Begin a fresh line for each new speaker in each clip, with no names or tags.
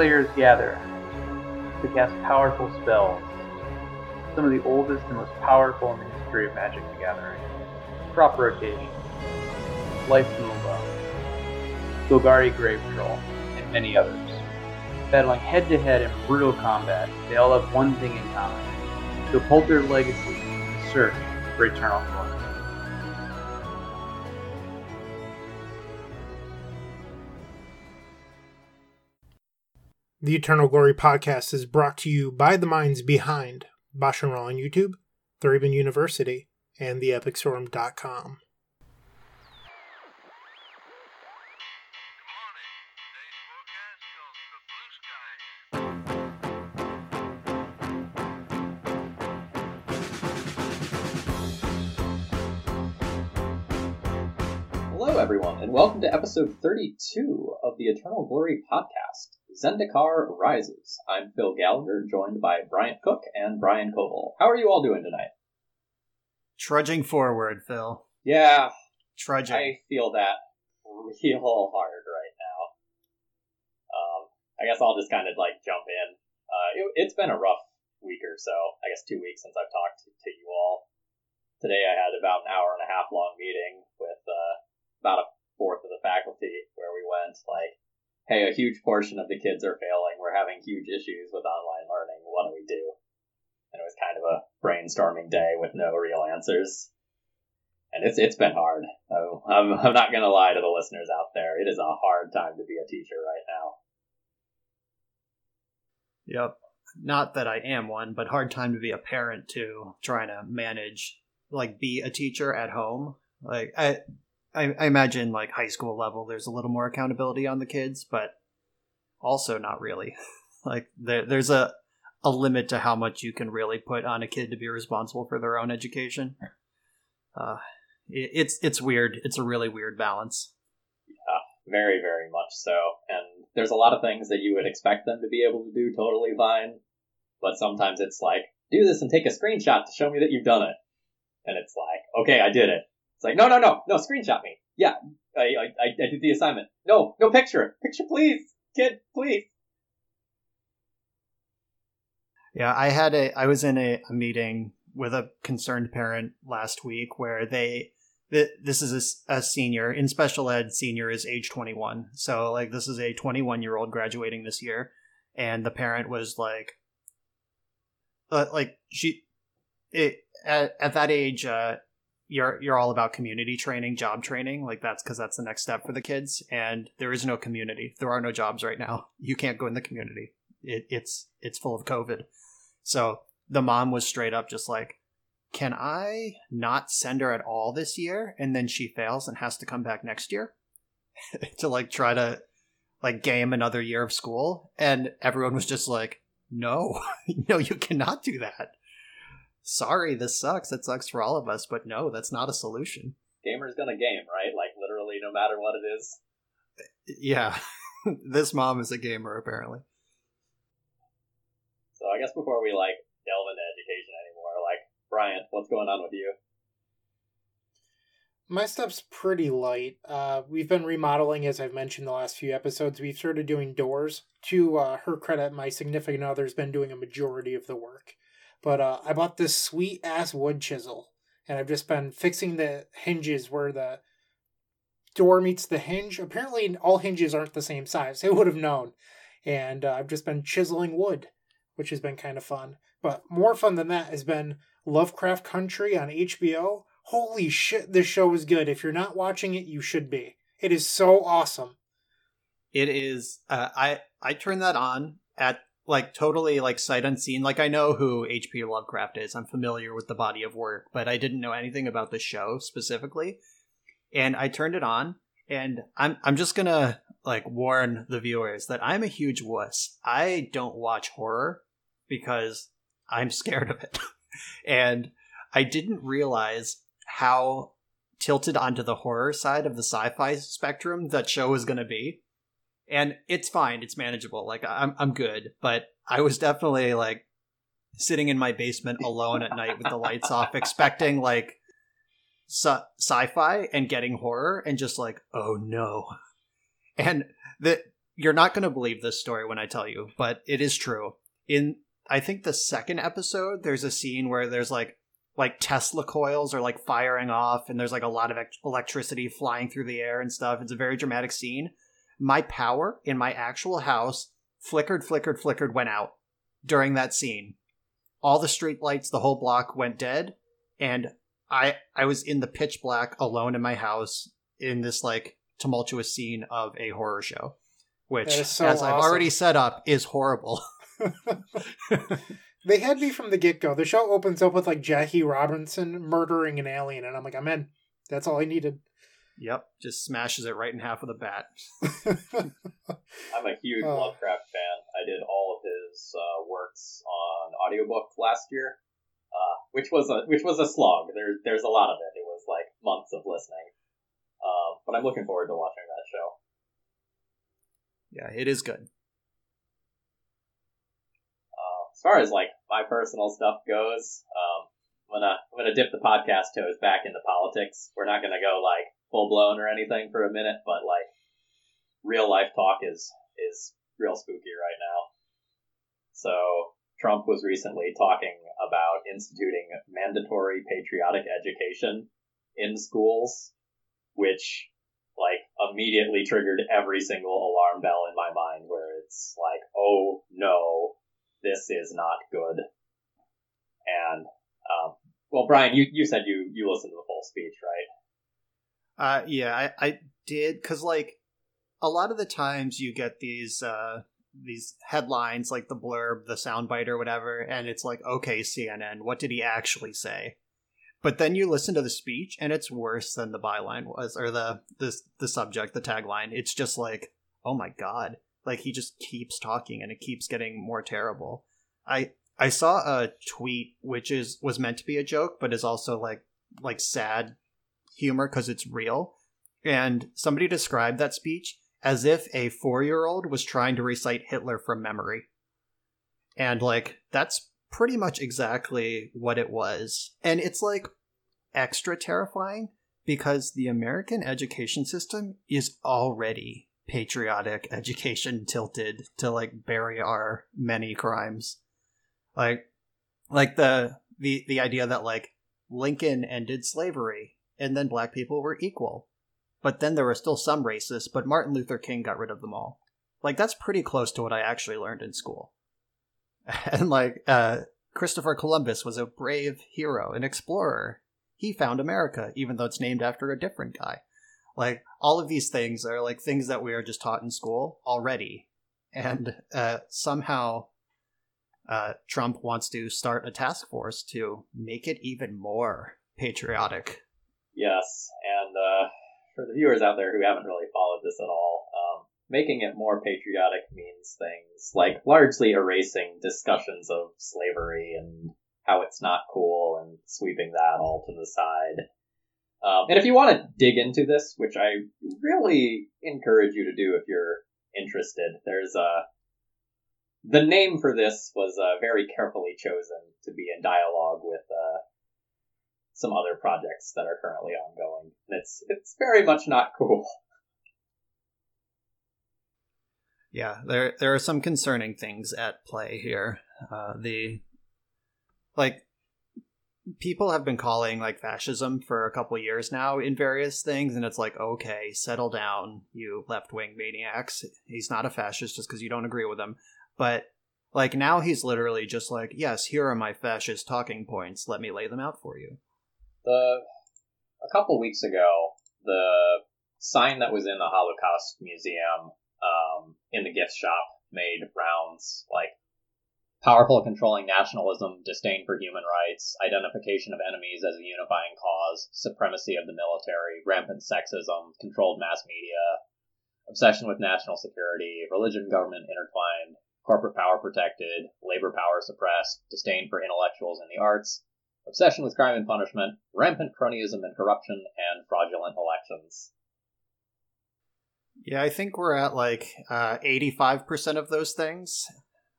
players gather to cast powerful spells, some of the oldest and most powerful in the history of Magic the Gathering. Crop rotation, Life from the Loam, Golgari Grave Troll, and many others. Battling head to head in brutal combat, they all have one thing in common to uphold their legacy in search for eternal glory.
The Eternal Glory podcast is brought to you by the minds behind and Raw on YouTube, Thraben University, and theepicstorm.com.
Hello, everyone, and welcome to episode 32 of the Eternal Glory podcast. Zendikar Rises. I'm Phil Gallagher, joined by Bryant Cook and Brian Koval. How are you all doing tonight?
Trudging forward, Phil.
Yeah,
Trudging.
I feel that real hard right now. Um, I guess I'll just kind of like jump in. Uh, it, it's been a rough week or so. I guess two weeks since I've talked to, to you all. Today I had about an hour and a half long meeting with uh, about a fourth of the faculty where we went like, hey, a huge portion of the kids are failing. We're having huge issues with online learning. What do we do? And it was kind of a brainstorming day with no real answers. And it's it's been hard. Oh, I'm I'm not gonna lie to the listeners out there. It is a hard time to be a teacher right now.
Yep. Not that I am one, but hard time to be a parent too, trying to manage like be a teacher at home. Like I I, I imagine like high school level there's a little more accountability on the kids, but also not really. like there there's a a limit to how much you can really put on a kid to be responsible for their own education. Uh it, it's it's weird. It's a really weird balance.
Yeah, very, very much so. And there's a lot of things that you would expect them to be able to do totally fine, but sometimes it's like, do this and take a screenshot to show me that you've done it. And it's like, okay, I did it. It's like, no, no, no, no, screenshot me. Yeah, I, I, I did the assignment. No, no picture. Picture, please. Kid, please.
Yeah, I had a I was in a, a meeting with a concerned parent last week where they th- this is a, a senior in special ed senior is age 21 so like this is a 21 year old graduating this year and the parent was like uh, like she it at, at that age uh you're you're all about community training job training like that's because that's the next step for the kids and there is no community there are no jobs right now you can't go in the community it, it's it's full of covid so the mom was straight up just like can I not send her at all this year? And then she fails and has to come back next year to like try to like game another year of school. And everyone was just like, no, no, you cannot do that. Sorry, this sucks. It sucks for all of us, but no, that's not a solution.
Gamer's gonna game, right? Like literally, no matter what it is.
Yeah, this mom is a gamer apparently.
So I guess before we like delve into education anymore, like Bryant, what's going on with you?
My stuff's pretty light. Uh, we've been remodeling, as I've mentioned the last few episodes. We've started doing doors. To uh, her credit, my significant other's been doing a majority of the work. But uh, I bought this sweet ass wood chisel, and I've just been fixing the hinges where the door meets the hinge. Apparently, all hinges aren't the same size. Who would have known? And uh, I've just been chiseling wood, which has been kind of fun. But more fun than that has been Lovecraft Country on HBO. Holy shit, this show is good. If you're not watching it, you should be. It is so awesome.
It is. Uh, I I turned that on at like totally like sight unseen. Like I know who H.P. Lovecraft is. I'm familiar with the body of work, but I didn't know anything about the show specifically. And I turned it on, and I'm I'm just gonna like warn the viewers that I'm a huge wuss. I don't watch horror because I'm scared of it, and I didn't realize how tilted onto the horror side of the sci-fi spectrum that show was going to be and it's fine it's manageable like i'm i'm good but i was definitely like sitting in my basement alone at night with the lights off expecting like sci- sci-fi and getting horror and just like oh no and that you're not going to believe this story when I tell you, but it is true. In I think the second episode, there's a scene where there's like like Tesla coils are like firing off, and there's like a lot of electricity flying through the air and stuff. It's a very dramatic scene. My power in my actual house flickered, flickered, flickered, went out during that scene. All the street lights, the whole block went dead, and I I was in the pitch black alone in my house in this like tumultuous scene of a horror show, which, so as awesome. I've already set up, is horrible.
they had me from the get go. The show opens up with like Jackie Robinson murdering an alien, and I'm like, I'm in. That's all I needed.
Yep, just smashes it right in half with a bat.
I'm a huge uh, Lovecraft fan. I did all of his uh, works on audiobook last year, uh, which was a which was a slog. There, there's a lot of it. It was like months of listening. Um, but I'm looking forward to watching that show.
Yeah, it is good.
Uh, as far as like my personal stuff goes, um, I'm gonna I'm gonna dip the podcast toes back into politics. We're not gonna go like full blown or anything for a minute, but like real life talk is is real spooky right now. So Trump was recently talking about instituting mandatory patriotic education in schools which like immediately triggered every single alarm bell in my mind where it's like, oh no, this is not good. And um, well, Brian, you, you said you you listened to the full speech,
right? Uh, yeah, I, I did because like a lot of the times you get these uh these headlines like the blurb, the soundbite or whatever, and it's like, okay, CNN, what did he actually say? But then you listen to the speech, and it's worse than the byline was, or the the the subject, the tagline. It's just like, oh my god, like he just keeps talking, and it keeps getting more terrible. I I saw a tweet which is was meant to be a joke, but is also like like sad humor because it's real. And somebody described that speech as if a four year old was trying to recite Hitler from memory. And like that's pretty much exactly what it was. And it's like extra terrifying because the American education system is already patriotic education tilted to like bury our many crimes. Like like the the the idea that like Lincoln ended slavery and then black people were equal. But then there were still some racists, but Martin Luther King got rid of them all. Like that's pretty close to what I actually learned in school. and like uh, Christopher Columbus was a brave hero, an explorer. He found America, even though it's named after a different guy. Like all of these things are like things that we are just taught in school already, and uh, somehow uh, Trump wants to start a task force to make it even more patriotic.
Yes, and uh, for the viewers out there who haven't really followed this at all, making it more patriotic means things like largely erasing discussions of slavery and how it's not cool and sweeping that all to the side. Um, and if you want to dig into this, which I really encourage you to do if you're interested, there's a the name for this was uh, very carefully chosen to be in dialogue with uh, some other projects that are currently ongoing. And it's it's very much not cool.
yeah, there there are some concerning things at play here. Uh, the like people have been calling like fascism for a couple years now in various things, and it's like, okay, settle down, you left wing maniacs. He's not a fascist just because you don't agree with him, but like now he's literally just like, yes, here are my fascist talking points. Let me lay them out for you.
The a couple weeks ago, the sign that was in the Holocaust Museum um, in the gift shop made rounds like powerful controlling nationalism, disdain for human rights, identification of enemies as a unifying cause, supremacy of the military, rampant sexism, controlled mass media, obsession with national security, religion government intertwined, corporate power protected, labor power suppressed, disdain for intellectuals and the arts, obsession with crime and punishment, rampant cronyism and corruption, and fraudulent elections.
Yeah, I think we're at like uh, eighty-five percent of those things,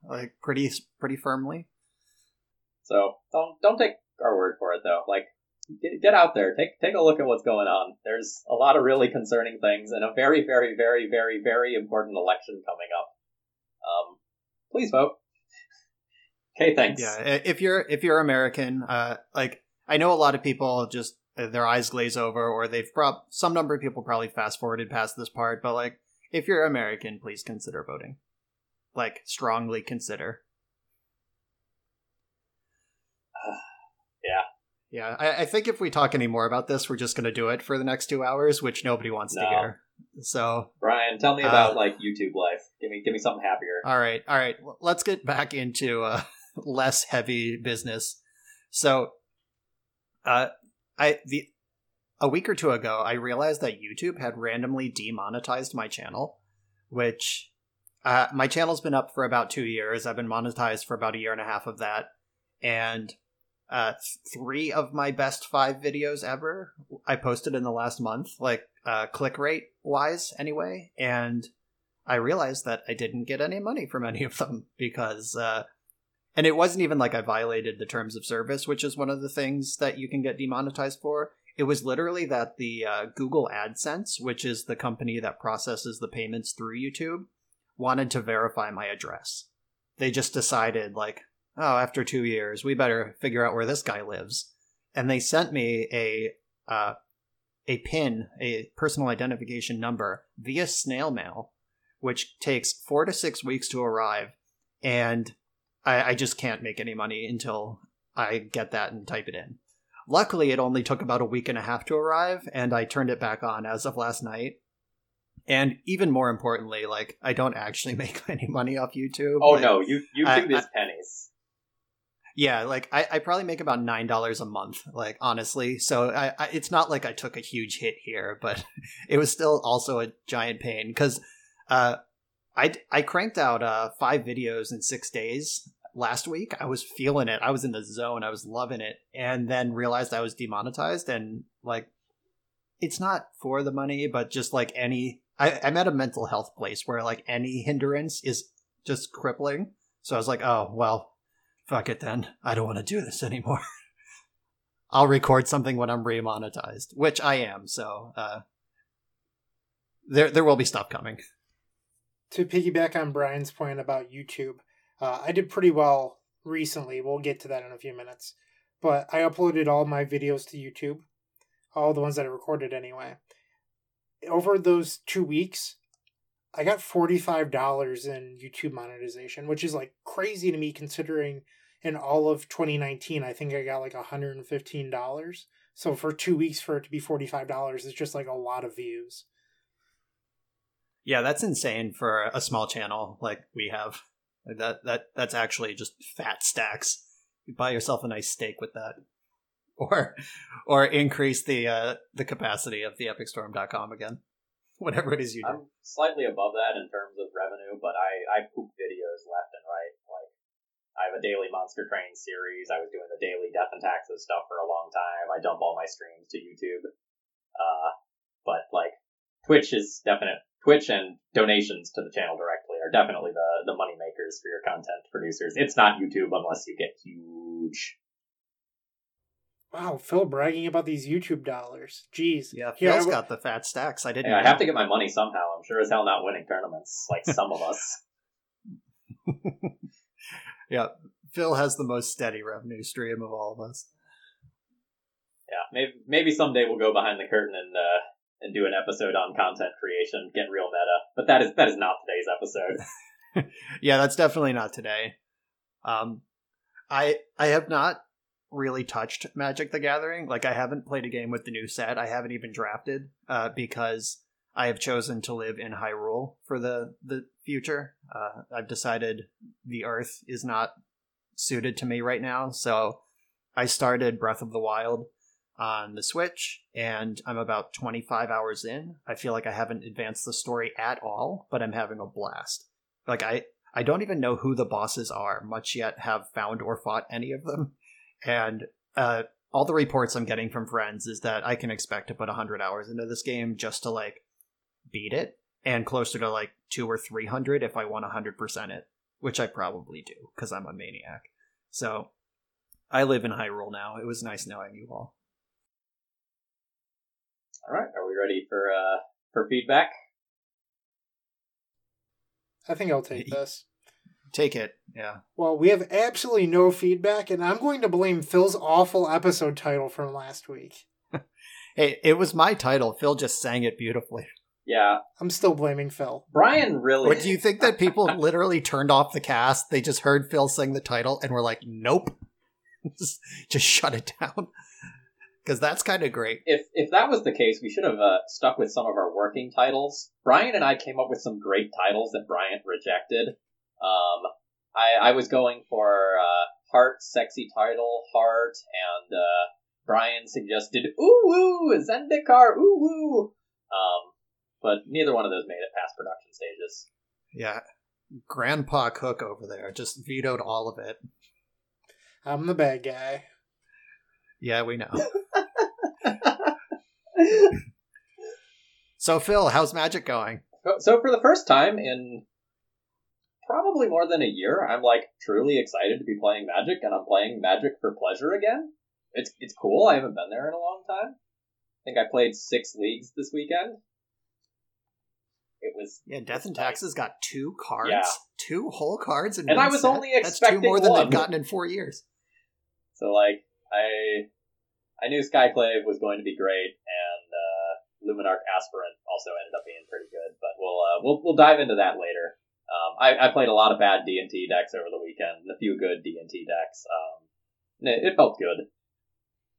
like pretty pretty firmly.
So don't don't take our word for it though. Like get, get out there, take take a look at what's going on. There's a lot of really concerning things, and a very, very, very, very, very important election coming up. Um, please vote. Okay, thanks.
Yeah, if you're if you're American, uh, like I know a lot of people just uh, their eyes glaze over, or they've prob some number of people probably fast forwarded past this part, but like if you're American, please consider voting. Like strongly consider.
yeah.
Yeah, I, I, think if we talk any more about this, we're just going to do it for the next two hours, which nobody wants no. to hear. So,
Brian, tell me about uh, like YouTube life. Give me, give me something happier.
All right, all right. Let's get back into uh, less heavy business. So, uh, I the a week or two ago, I realized that YouTube had randomly demonetized my channel, which uh, my channel's been up for about two years. I've been monetized for about a year and a half of that, and uh, three of my best five videos ever I posted in the last month, like uh, click rate wise, anyway. And I realized that I didn't get any money from any of them because, uh, and it wasn't even like I violated the terms of service, which is one of the things that you can get demonetized for. It was literally that the uh, Google AdSense, which is the company that processes the payments through YouTube, wanted to verify my address. They just decided, like, oh, after two years, we better figure out where this guy lives. And they sent me a uh, a pin, a personal identification number via snail mail, which takes four to six weeks to arrive, and I, I just can't make any money until I get that and type it in. Luckily, it only took about a week and a half to arrive, and I turned it back on as of last night. And even more importantly, like I don't actually make any money off YouTube.
Oh
like,
no, you YouTube I, is pennies.
Yeah, like I, I probably make about nine dollars a month, like honestly. So I, I, it's not like I took a huge hit here, but it was still also a giant pain because uh, I I cranked out uh, five videos in six days last week. I was feeling it. I was in the zone. I was loving it, and then realized I was demonetized. And like, it's not for the money, but just like any, I, I'm at a mental health place where like any hindrance is just crippling. So I was like, oh well, fuck it then. I don't want to do this anymore. I'll record something when I'm remonetized, which I am. So uh, there there will be stuff coming.
To piggyback on Brian's point about YouTube, uh, I did pretty well recently. We'll get to that in a few minutes. But I uploaded all my videos to YouTube, all the ones that I recorded anyway. Over those two weeks, I got $45 in YouTube monetization, which is like crazy to me considering in all of 2019, I think I got like $115. So for two weeks for it to be $45 is just like a lot of views.
Yeah, that's insane for a small channel like we have. That that that's actually just fat stacks. You buy yourself a nice steak with that. Or or increase the uh the capacity of the epicstorm.com again. Whatever it is you do.
I'm slightly above that in terms of revenue, but I I poop videos left and right. Like I have a daily Monster Train series. I was doing the daily Death and Taxes stuff for a long time. I dump all my streams to YouTube. Uh, but like Twitch is definite. Twitch and donations to the channel directly are definitely the the money makers for your content producers. It's not YouTube unless you get huge.
Wow, Phil bragging about these YouTube dollars. Jeez.
Yeah, Phil's got the fat stacks. I didn't.
Yeah, I have to get my money somehow. I'm sure as hell not winning tournaments like some of us.
Yeah, Phil has the most steady revenue stream of all of us.
Yeah, maybe maybe someday we'll go behind the curtain and uh, and do an episode on content creation, get real meta. But that is that is not today's episode.
yeah, that's definitely not today. Um, I I have not really touched Magic the Gathering. Like I haven't played a game with the new set. I haven't even drafted uh, because I have chosen to live in Hyrule for the the future. Uh, I've decided the Earth is not suited to me right now, so I started Breath of the Wild on the Switch, and I'm about 25 hours in. I feel like I haven't advanced the story at all, but I'm having a blast. Like I I don't even know who the bosses are, much yet have found or fought any of them, and uh, all the reports I'm getting from friends is that I can expect to put 100 hours into this game just to like beat it and closer to like two or three hundred if I want hundred percent it, which I probably do because I'm a maniac. So I live in Hyrule now. It was nice knowing you all.
All right, are we ready for uh for feedback?
I think I'll take this.
Take it. Yeah.
Well, we have absolutely no feedback, and I'm going to blame Phil's awful episode title from last week.
Hey, it was my title. Phil just sang it beautifully.
Yeah,
I'm still blaming Phil.
Brian really.
But do you think that people literally turned off the cast? They just heard Phil sing the title and were like, "Nope, just, just shut it down." Because that's kind of great.
if if that was the case, we should have uh, stuck with some of our working titles. Brian and I came up with some great titles that Brian rejected. Um, I I was going for uh, heart sexy title heart, and uh, Brian suggested ooh woo Zendikar ooh woo. Um, but neither one of those made it past production stages.
Yeah. Grandpa Cook over there just vetoed all of it.
I'm the bad guy.
Yeah, we know. So, Phil, how's magic going?
So- So for the first time in probably more than a year, I'm like truly excited to be playing Magic, and I'm playing Magic for pleasure again. It's it's cool. I haven't been there in a long time. I think I played six leagues this weekend. It was
Yeah, Death and
Nice.
Taxes got two cards,
Yeah.
two whole cards, in
And
one
I was
set.
only
That's two
expecting
more than
one.
they've gotten in four years.
so like I I knew Skyclave was going to be great, and uh, Luminarch Aspirant also ended up being pretty good. But we'll uh, we'll we'll dive into that later. Um, I, I played a lot of bad D and T decks over the weekend, and a few good D and T decks. Um, it, it felt good.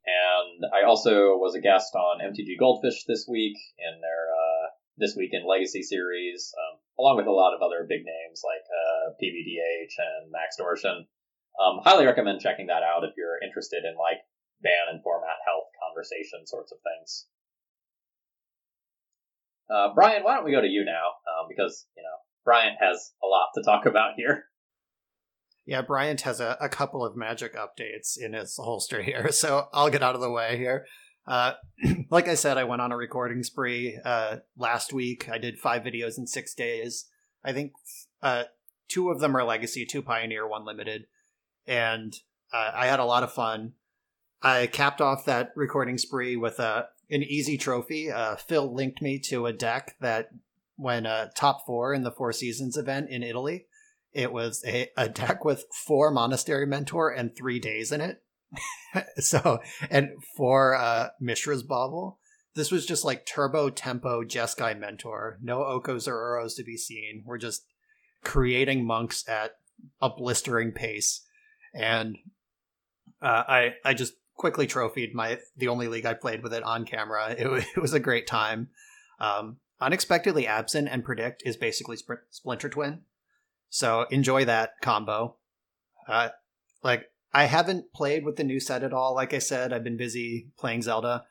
And I also was a guest on MTG Goldfish this week in their uh, this week in Legacy series, um, along with a lot of other big names like uh, and Max Dorshan. Um, highly recommend checking that out if you're interested in like ban and format health conversation sorts of things. Uh, Brian, why don't we go to you now? Um, because you know Brian has a lot to talk about here.
Yeah, Bryant has a, a couple of magic updates in his holster here, so I'll get out of the way here. Uh, like I said, I went on a recording spree uh, last week. I did five videos in six days. I think uh, two of them are legacy, two pioneer, one limited, and uh, I had a lot of fun. I capped off that recording spree with a an easy trophy. Uh, Phil linked me to a deck that when uh, top four in the Four Seasons event in Italy. It was a, a deck with four Monastery Mentor and three Daze in it. so, and four uh, Mishra's Bauble. This was just like turbo tempo Jeskai Mentor. No Okos or Uros to be seen. We're just creating monks at a blistering pace. And uh, I I just quickly trophied my the only league I played with it on camera. It, it was a great time. Um, unexpectedly absent and predict is basically Spr- Splinter Twin. So enjoy that combo. Uh, like I haven't played with the new set at all. Like I said, I've been busy playing Zelda,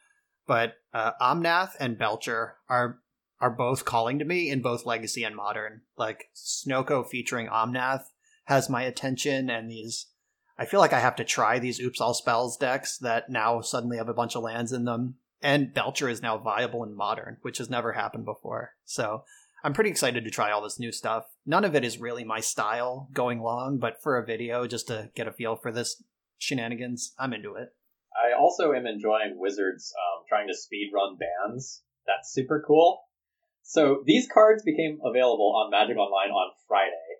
but uh, Omnath and Belcher are are both calling to me in both Legacy and Modern. Like Snoko featuring Omnath has my attention, and these I feel like I have to try these Oops All Spells decks that now suddenly have a bunch of lands in them. And Belcher is now viable in Modern, which has never happened before. So I'm pretty excited to try all this new stuff. None of it is really my style going long, but for a video, just to get a feel for this shenanigans, I'm into it.
I also am enjoying Wizards um, trying to speed run bans. That's super cool. So these cards became available on Magic Online on Friday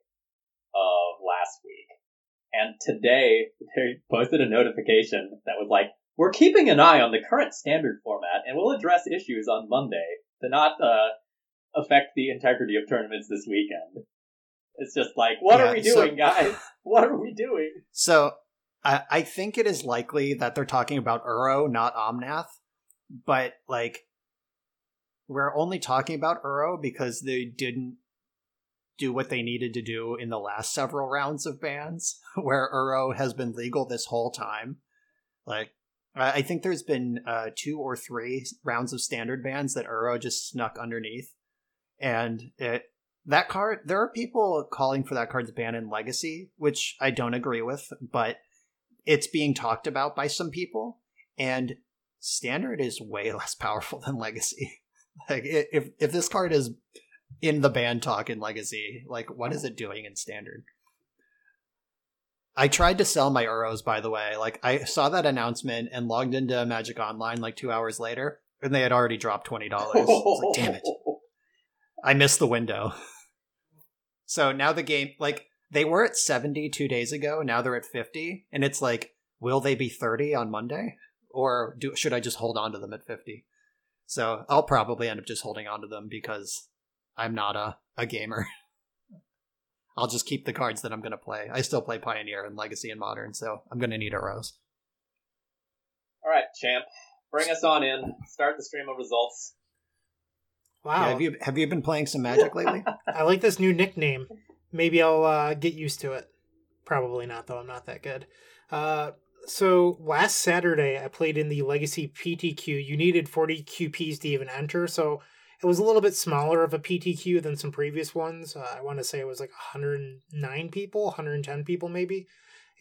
of last week. And today they posted a notification that was like, we're keeping an eye on the current standard format and we'll address issues on Monday to not uh, affect the integrity of tournaments this weekend. It's just like, what
Yeah,
are we
so-
doing, guys? What are we doing?
So I, I think it is likely that they're talking about Uro, not Omnath. But like, we're only talking about Uro because they didn't do what they needed to do in the last several rounds of bans, where Uro has been legal this whole time. Like, I think there's been uh, two or three rounds of standard bans that Uro just snuck underneath, and it that card. There are people calling for that card's ban in Legacy, which I don't agree with, but it's being talked about by some people, and Standard is way less powerful than Legacy. Like, if if this card is in the band talk in Legacy, like, what is it doing in Standard? I tried to sell my Uros, by the way. Like, I saw that announcement and logged into Magic Online like two hours later. and they had already dropped twenty dollars. like, damn it, I missed the window. so now the game, like they were at seventy two days ago, now they're at fifty, and it's like, will they be thirty on Monday, or do should I just hold on to them at fifty? So I'll probably end up just holding on to them because I'm not a, a gamer. I'll just keep the cards that I'm going to play. I still play Pioneer and Legacy and Modern, so I'm going to need a rose.
All right, champ, bring us on in. Start the stream of results.
Wow.
Yeah, have you have you been playing some Magic lately?
I like this new nickname. Maybe I'll uh, get used to it. Probably not, though. I'm not that good. Uh, so last Saturday, I played in the Legacy PTQ. You needed 40 QPs to even enter, so it was a little bit smaller of a PTQ than some previous ones. Uh, I want to say it was like 109 people, 110 people maybe.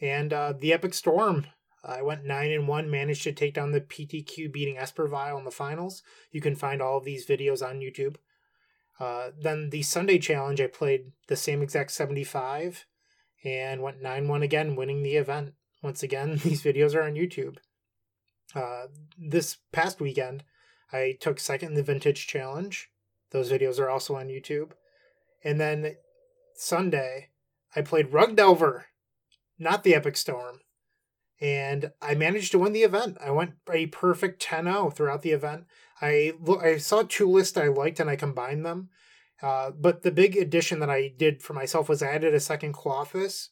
And uh, the Epic Storm, I went 9 and 1, managed to take down the PTQ, beating Esper Vial in the finals. You can find all of these videos on YouTube. Uh, then the Sunday challenge, I played the same exact 75 and went 9 1 again, winning the event. Once again, these videos are on YouTube. Uh, this past weekend, I took second in the Vintage Challenge. Those videos are also on YouTube. And then Sunday, I played Rug Delver, not the Epic Storm. And I managed to win the event. I went a perfect 10 0 throughout the event. I look, I saw two lists I liked and I combined them. Uh, but the big addition that I did for myself was I added a second Klothys.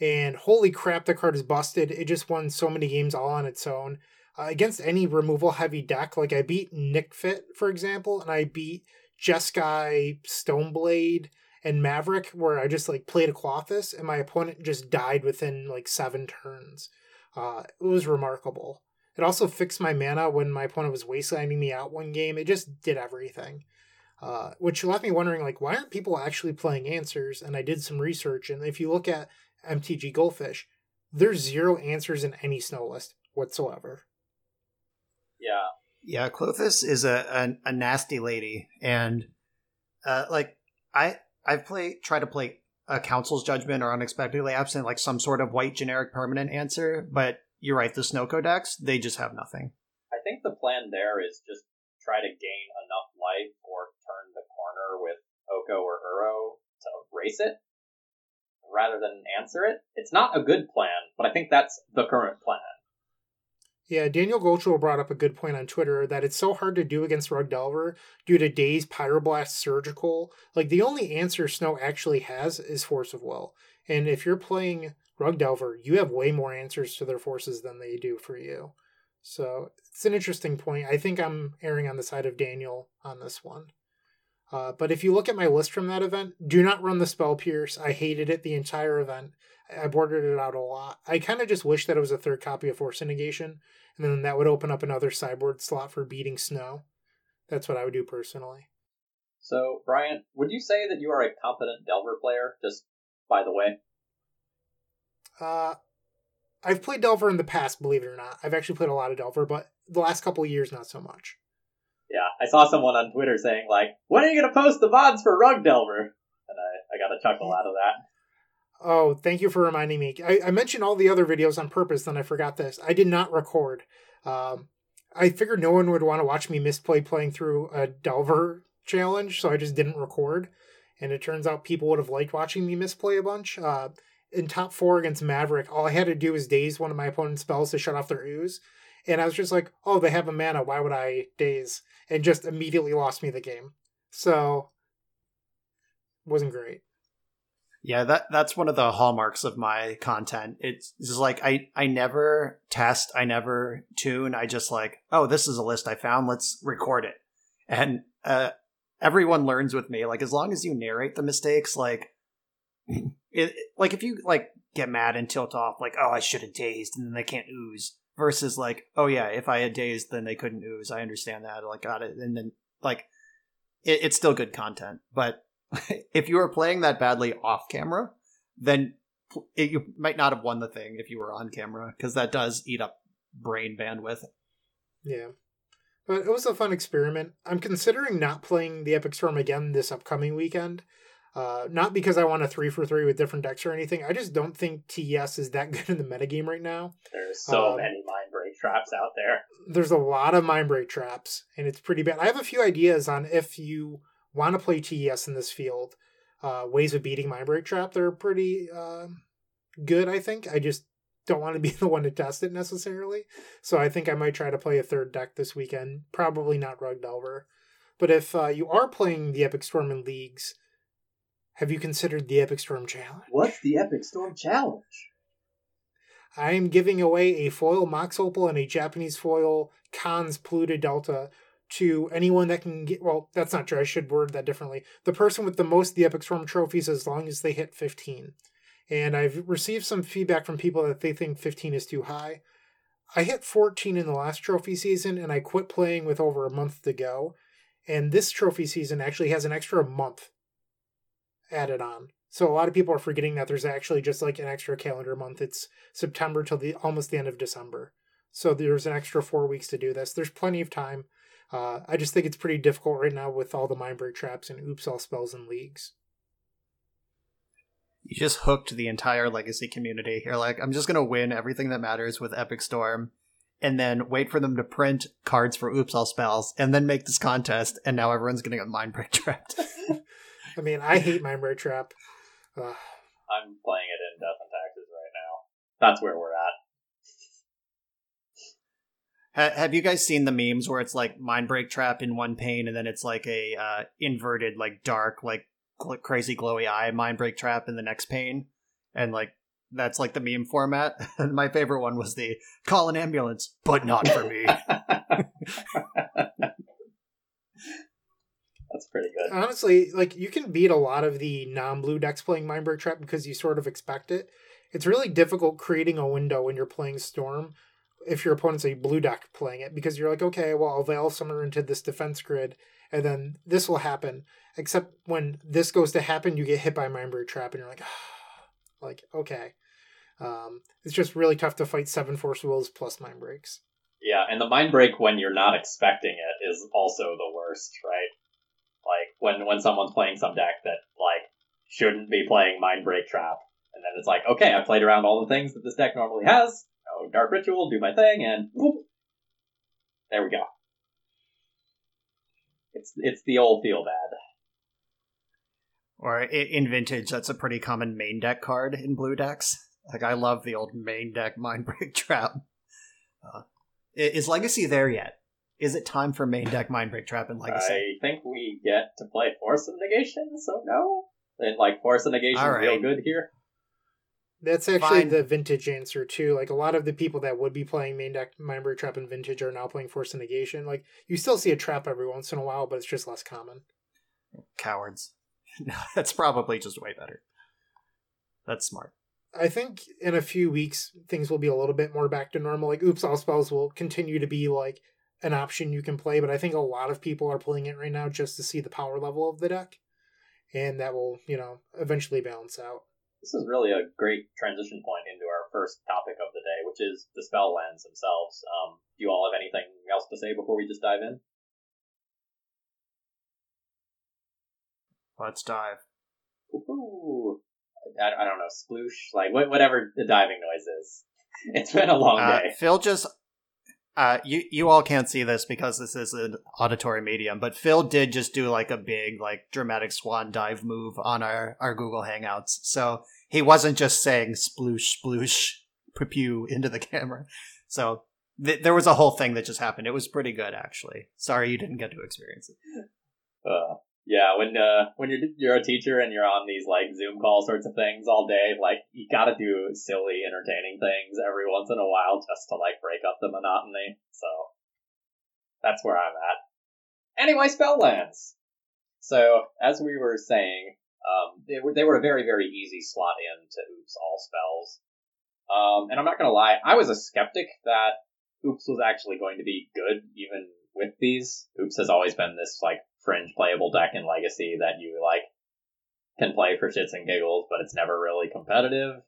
And holy crap, the card is busted. It just won so many games all on its own uh, against any removal heavy deck. Like I beat Nic Fit, for example, and I beat Jeskai, Stoneblade, and Maverick, where I just like played a Klothys, and my opponent just died within like seven turns. Uh, it was remarkable. It also fixed my mana when my opponent was wastelanding me out one game. It just did everything. Uh, which left me wondering, like, why aren't people actually playing answers? And I did some research, and if you look at MTG Goldfish, there's zero answers in any snow list whatsoever.
Yeah.
Yeah, Klothys is a, a, a nasty lady, and uh, like I I've played try to play a council's judgment or unexpectedly absent, like some sort of white generic permanent answer. But you're right, the snow codex they just have nothing.
I think the plan there is just try to gain enough life or turn the corner with Oko or Uro to race it rather than answer it. It's not a good plan, but I think that's the current plan.
Yeah, Daniel Golchel brought up a good point on Twitter that it's so hard to do against Rug Delver due to Daze Pyroblast Surgical. Like the only answer Snow actually has is Force of Will. And if you're playing Rug Delver, you have way more answers to their forces than they do for you. So it's an interesting point. I think I'm erring on the side of Daniel on this one. Uh, but if you look at my list from that event, do not run the Spell Pierce. I hated it the entire event. I bordered it out a lot. I kind of just wish that it was a third copy of Force Negation, and then that would open up another sideboard slot for beating Snow. That's what I would do personally.
So, Brian, would you say that you are a competent Delver player, just by the way?
Uh, I've played Delver in the past, believe it or not. I've actually played a lot of Delver, but the last couple years, not so much.
Yeah, I saw someone on Twitter saying, like, when are you going to post the VODs for Rug Delver? And I, I got a chuckle out of that.
Oh, thank you for reminding me. I, I, mentioned all the other videos on purpose, then I forgot this. I did not record. Um, I figured no one would want to watch me misplay playing through a Delver challenge, so I just didn't record. And it turns out people would have liked watching me misplay a bunch. Uh, in top four against Maverick, all I had to do was daze one of my opponent's spells to shut off their ooze. And I was just like, oh, they have a mana. Why would I daze? And just immediately lost me the game. So, wasn't great.
Yeah, that that's one of the hallmarks of my content. It's just like I I never test, I never tune. I just like, oh, this is a list I found. Let's record it. And uh, everyone learns with me. Like as long as you narrate the mistakes, like it, like if you like get mad and tilt off, like, oh, I should have dazed, and then they can't ooze. Versus like, oh yeah, if I had dazed, then they couldn't ooze. I understand that. like, got it. And then like, it, it's still good content, but if you were playing that badly off camera, then it, you might not have won the thing if you were on camera because that does eat up brain bandwidth.
Yeah. But it was a fun experiment. I'm considering not playing the Epic Storm again this upcoming weekend. Uh, not because I want a three for three with different decks or anything. I just don't think TES is that good in the metagame right now.
There's so um, many mind break traps out there.
There's a lot of mind break traps, and it's pretty bad. I have a few ideas on if you want to play TES in this field, uh, ways of beating mind break trap. They're pretty uh, good, I think. I just don't want to be the one to test it necessarily. So I think I might try to play a third deck this weekend. Probably not Rug Delver. But if uh, you are playing the Epic Storm in leagues, have you considered the Epic Storm Challenge?
What's the Epic Storm Challenge?
I am giving away a foil Mox Opal and a Japanese foil Khans Polluted Delta to anyone that can get. Well, that's not true. I should word that differently. The person with the most the Epic Storm trophies, as long as they hit 15. And I've received some feedback from people that they think 15 is too high. I hit 14 in the last trophy season, and I quit playing with over a month to go. And this trophy season actually has an extra month added on. So a lot of people are forgetting that there's actually just like an extra calendar month. It's September till the almost the end of December. So there's an extra four weeks to do this. There's plenty of time. Uh, I just think it's pretty difficult right now with all the mindbreak traps and oops all spells and leagues.
You just hooked the entire legacy community. You're like, I'm just gonna win everything that matters with Epic Storm, and then wait for them to print cards for oops all spells, and then make this contest, and now everyone's gonna get mind break trapped.
I mean, I hate my mindbreak trap. Uh,
I'm playing it in Death and Taxes right now. That's where we're at.
Ha- have you guys seen the memes where it's like mind break trap in one pane, and then it's like a uh, inverted, like dark, like gl- crazy glowy eye mind break trap in the next pane, and like that's like the meme format. And my favorite one was the call an ambulance, but not for me.
That's pretty good.
Honestly, like you can beat a lot of the non-blue decks playing mindbreak trap because you sort of expect it. It's really difficult creating a window when you're playing Storm if your opponent's a blue deck playing it because you're like, okay, well, I'll Veil Summoner into this defense grid, and then this will happen. Except when this goes to happen, you get hit by Mindbreak Trap, and you're like, like okay. Um, it's just really tough to fight seven Force Wills plus Mind Breaks.
Yeah, and the mind break when you're not expecting it is also the worst, right? Like when when someone's playing some deck that like shouldn't be playing mind break trap, and then it's like, okay, I played around all the things that this deck normally has. Oh, dark ritual, do my thing, and whoop, there we go. It's it's the old feel bad.
or in vintage, that's a pretty common main deck card in blue decks. Like I love the old main deck Mind Break trap. Uh, is Legacy there yet? Is it time for main deck mindbreak trap and Legacy?
I think we get to play Force of Negation, so no. And like Force of Negation
All
real good here.
That's actually
Fine.
the vintage answer too. Like a lot of the people that would be playing main deck Mindbreak Trap and vintage are now playing Force of Negation. Like you still see a trap every once in a while, but it's just less common.
Cowards. No, that's probably just way better. That's smart.
I think in a few weeks things will be a little bit more back to normal. Like Oops All Spells will continue to be like an option you can play, but I think a lot of people are playing it right now just to see the power level of the deck. And that will, you know, eventually balance out.
This is really a great transition point into our first topic of the day, which is the spell lands themselves. Um, do you all have anything else to say before we just dive in?
Let's dive.
Ooh, I, I don't know, sploosh, like whatever the diving noise is. It's been a long
Uh,
day.
Phil just. Uh, you you all can't see this because this is an auditory medium, but Phil did just do like a big like dramatic swan dive move on our our Google Hangouts. So he wasn't just saying sploosh sploosh pew into the camera. So th- there was a whole thing that just happened. It was pretty good actually. Sorry you didn't get to experience it.
Uh, yeah, when uh, when you're you're a teacher and you're on these like Zoom call sorts of things all day, like you got to do silly, entertaining things every once in a while just to like break up the monotony. So that's where I'm at. Anyway, spell lands. So as we were saying, um, they were they were a very very easy slot in to Oops all spells. Um, and I'm not gonna lie, I was a skeptic that Oops was actually going to be good even with these. Oops has always been this like fringe playable deck in Legacy that you like can play for shits and giggles, but it's never really competitive.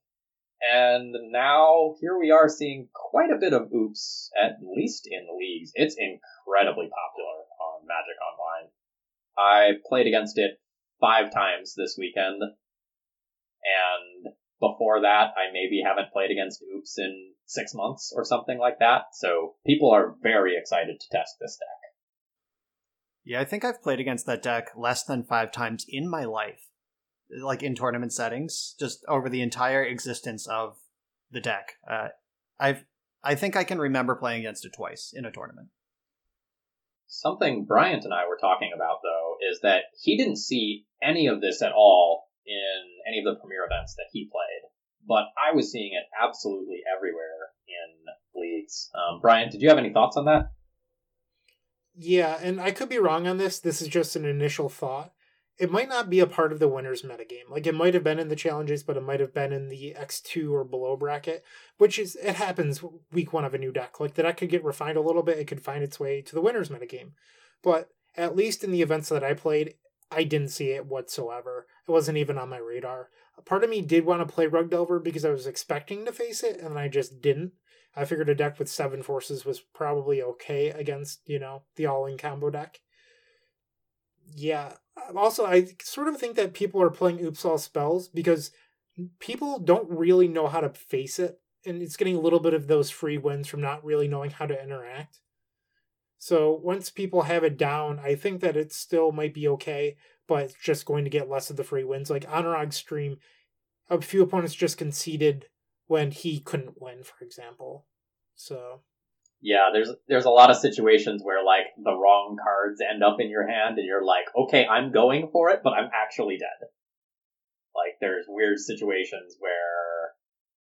And now here we are seeing quite a bit of Oops, at least in leagues. It's incredibly popular on Magic Online. I played against it five times this weekend, and before that, I maybe haven't played against Oops in six months or something like that. So people are very excited to test this deck.
Yeah, I think I've played against that deck less than five times in my life, like in tournament settings, just over the entire existence of the deck. Uh, I've I think I can remember playing against it twice in a tournament.
Something Bryant and I were talking about though is that he didn't see any of this at all in any of the premier events that he played, but I was seeing it absolutely everywhere in leagues. Um, Bryant, did you have any thoughts on that?
Yeah, and I could be wrong on this. This is just an initial thought. It might not be a part of the winner's metagame. Like it might have been in the challenges, but it might have been in the X2 or below bracket, which is it happens week one of a new deck. Like the deck could get refined a little bit, it could find its way to the winner's metagame. But at least in the events that I played, I didn't see it whatsoever. It wasn't even on my radar. A part of me did want to play Rug Delver because I was expecting to face it, and I just didn't. I figured a deck with seven forces was probably okay against, you know, the all in combo deck. Yeah. Um, also, I sort of think that people are playing Oops All spells because people don't really know how to face it, and it's getting a little bit of those free wins from not really knowing how to interact. So once people have it down, I think that it still might be okay, but it's just going to get less of the free wins. Like Anurag's stream, a few opponents just conceded when he couldn't win, for example. So
yeah, there's there's a lot of situations where like the wrong cards end up in your hand, and you're like, okay, I'm going for it, but I'm actually dead. Like there's weird situations where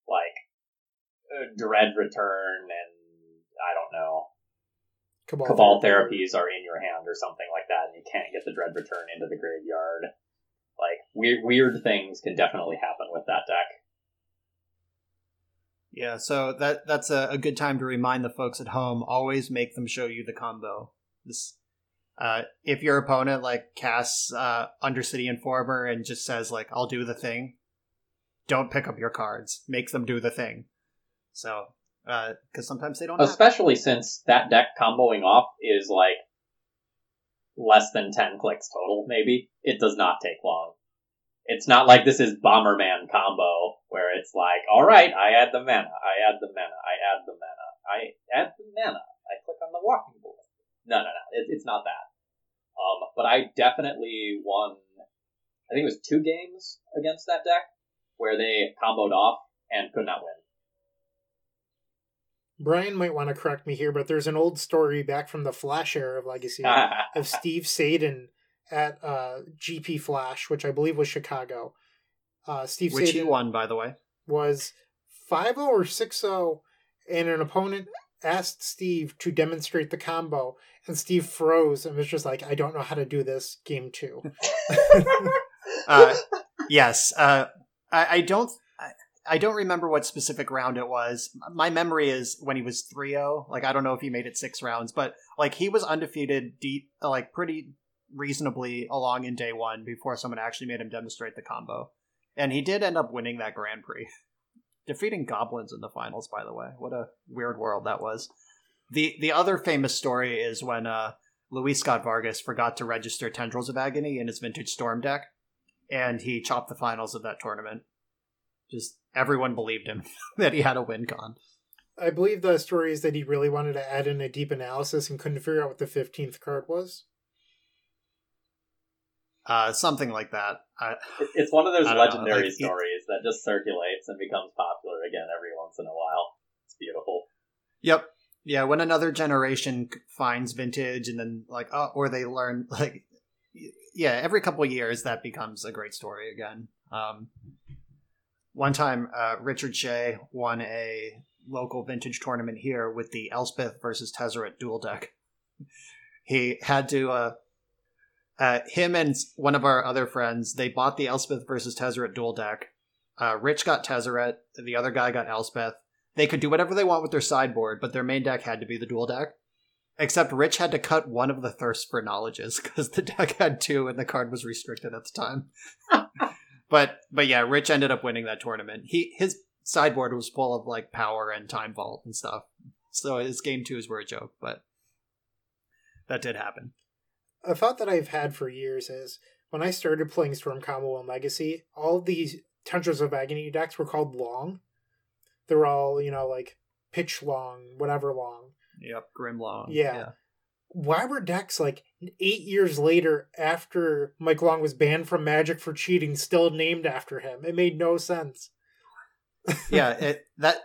like uh, dread return and I don't know Cabal, Cabal therapies are in your hand or something like that, and you can't get the dread return into the graveyard. Like weird weird things can definitely happen with that deck.
Yeah, so that that's a, a, good time to remind the folks at home. Always make them show you the combo. This, uh, if your opponent like casts uh, Undercity Informer and just says like "I'll do the thing," don't pick up your cards. Make them do the thing. So, because uh, sometimes they don't.
Especially since that deck comboing off is like less than ten clicks total. Maybe it does not take long. It's not like this is Bomberman combo where it's like, all right, I add the mana, I add the mana, I add the mana, I add the mana, I click on the Walking Ballista. No, no, no, it, it's not that. Um, but I definitely won. I think it was two games against that deck where they comboed off and could not win.
Brian might want to correct me here, but there's an old story back from the Flash era of Legacy of Steve Sadin at uh, GP Flash, which I believe was Chicago. Uh, Steve
which Sadin he won, by the way,
was 5 or 6 0, and an opponent asked Steve to demonstrate the combo, and Steve froze and was just like, I don't know how to do this. Game two.
uh, yes. Uh, I, I, don't. I don't remember what specific round it was. My memory is when he was 3-0. Like I don't know if he made it 6 rounds, but like he was undefeated deep like pretty reasonably along in day one before someone actually made him demonstrate the combo. And he did end up winning that Grand Prix. Defeating goblins in the finals, by the way. What a weird world that was. The the other famous story is when uh, Luis Scott Vargas forgot to register Tendrils of Agony in his vintage Storm deck, and he chopped the finals of that tournament. Just everyone believed him that he had a win con.
I believe the story is that he really wanted to add in a deep analysis and couldn't figure out what the 15th card was.
Uh, something like that. I,
it's one of those legendary like, stories that just circulates and becomes popular again every once in a while. It's beautiful.
Yep. Yeah, when another generation finds vintage and then like oh, or they learn like yeah, every couple years that becomes a great story again. Um, one time, uh, Richard Shea won a local vintage tournament here with the Elspeth versus Tezzeret dual deck. He had to uh, uh, him and one of our other friends, they bought the Elspeth versus Tezzeret dual deck. Uh, Rich got Tezzeret, the other guy got Elspeth. They could do whatever they want with their sideboard, but their main deck had to be the dual deck. Except Rich had to cut one of the Thirst for Knowledges because the deck had two and the card was restricted at the time. but but yeah, Rich ended up winning that tournament. He his sideboard was full of like power and time vault and stuff. So his game twos were a joke, but that did happen a
thought that I've had for years is when I started playing Storm and Legacy, all these Tendrils of Agony decks were called long. They were all, you know, like pitch long, whatever long.
Yep, Grimlong.
Yeah. Why were decks like eight years later after Mike Long was banned from Magic for cheating still named after him? It made no sense.
yeah, it that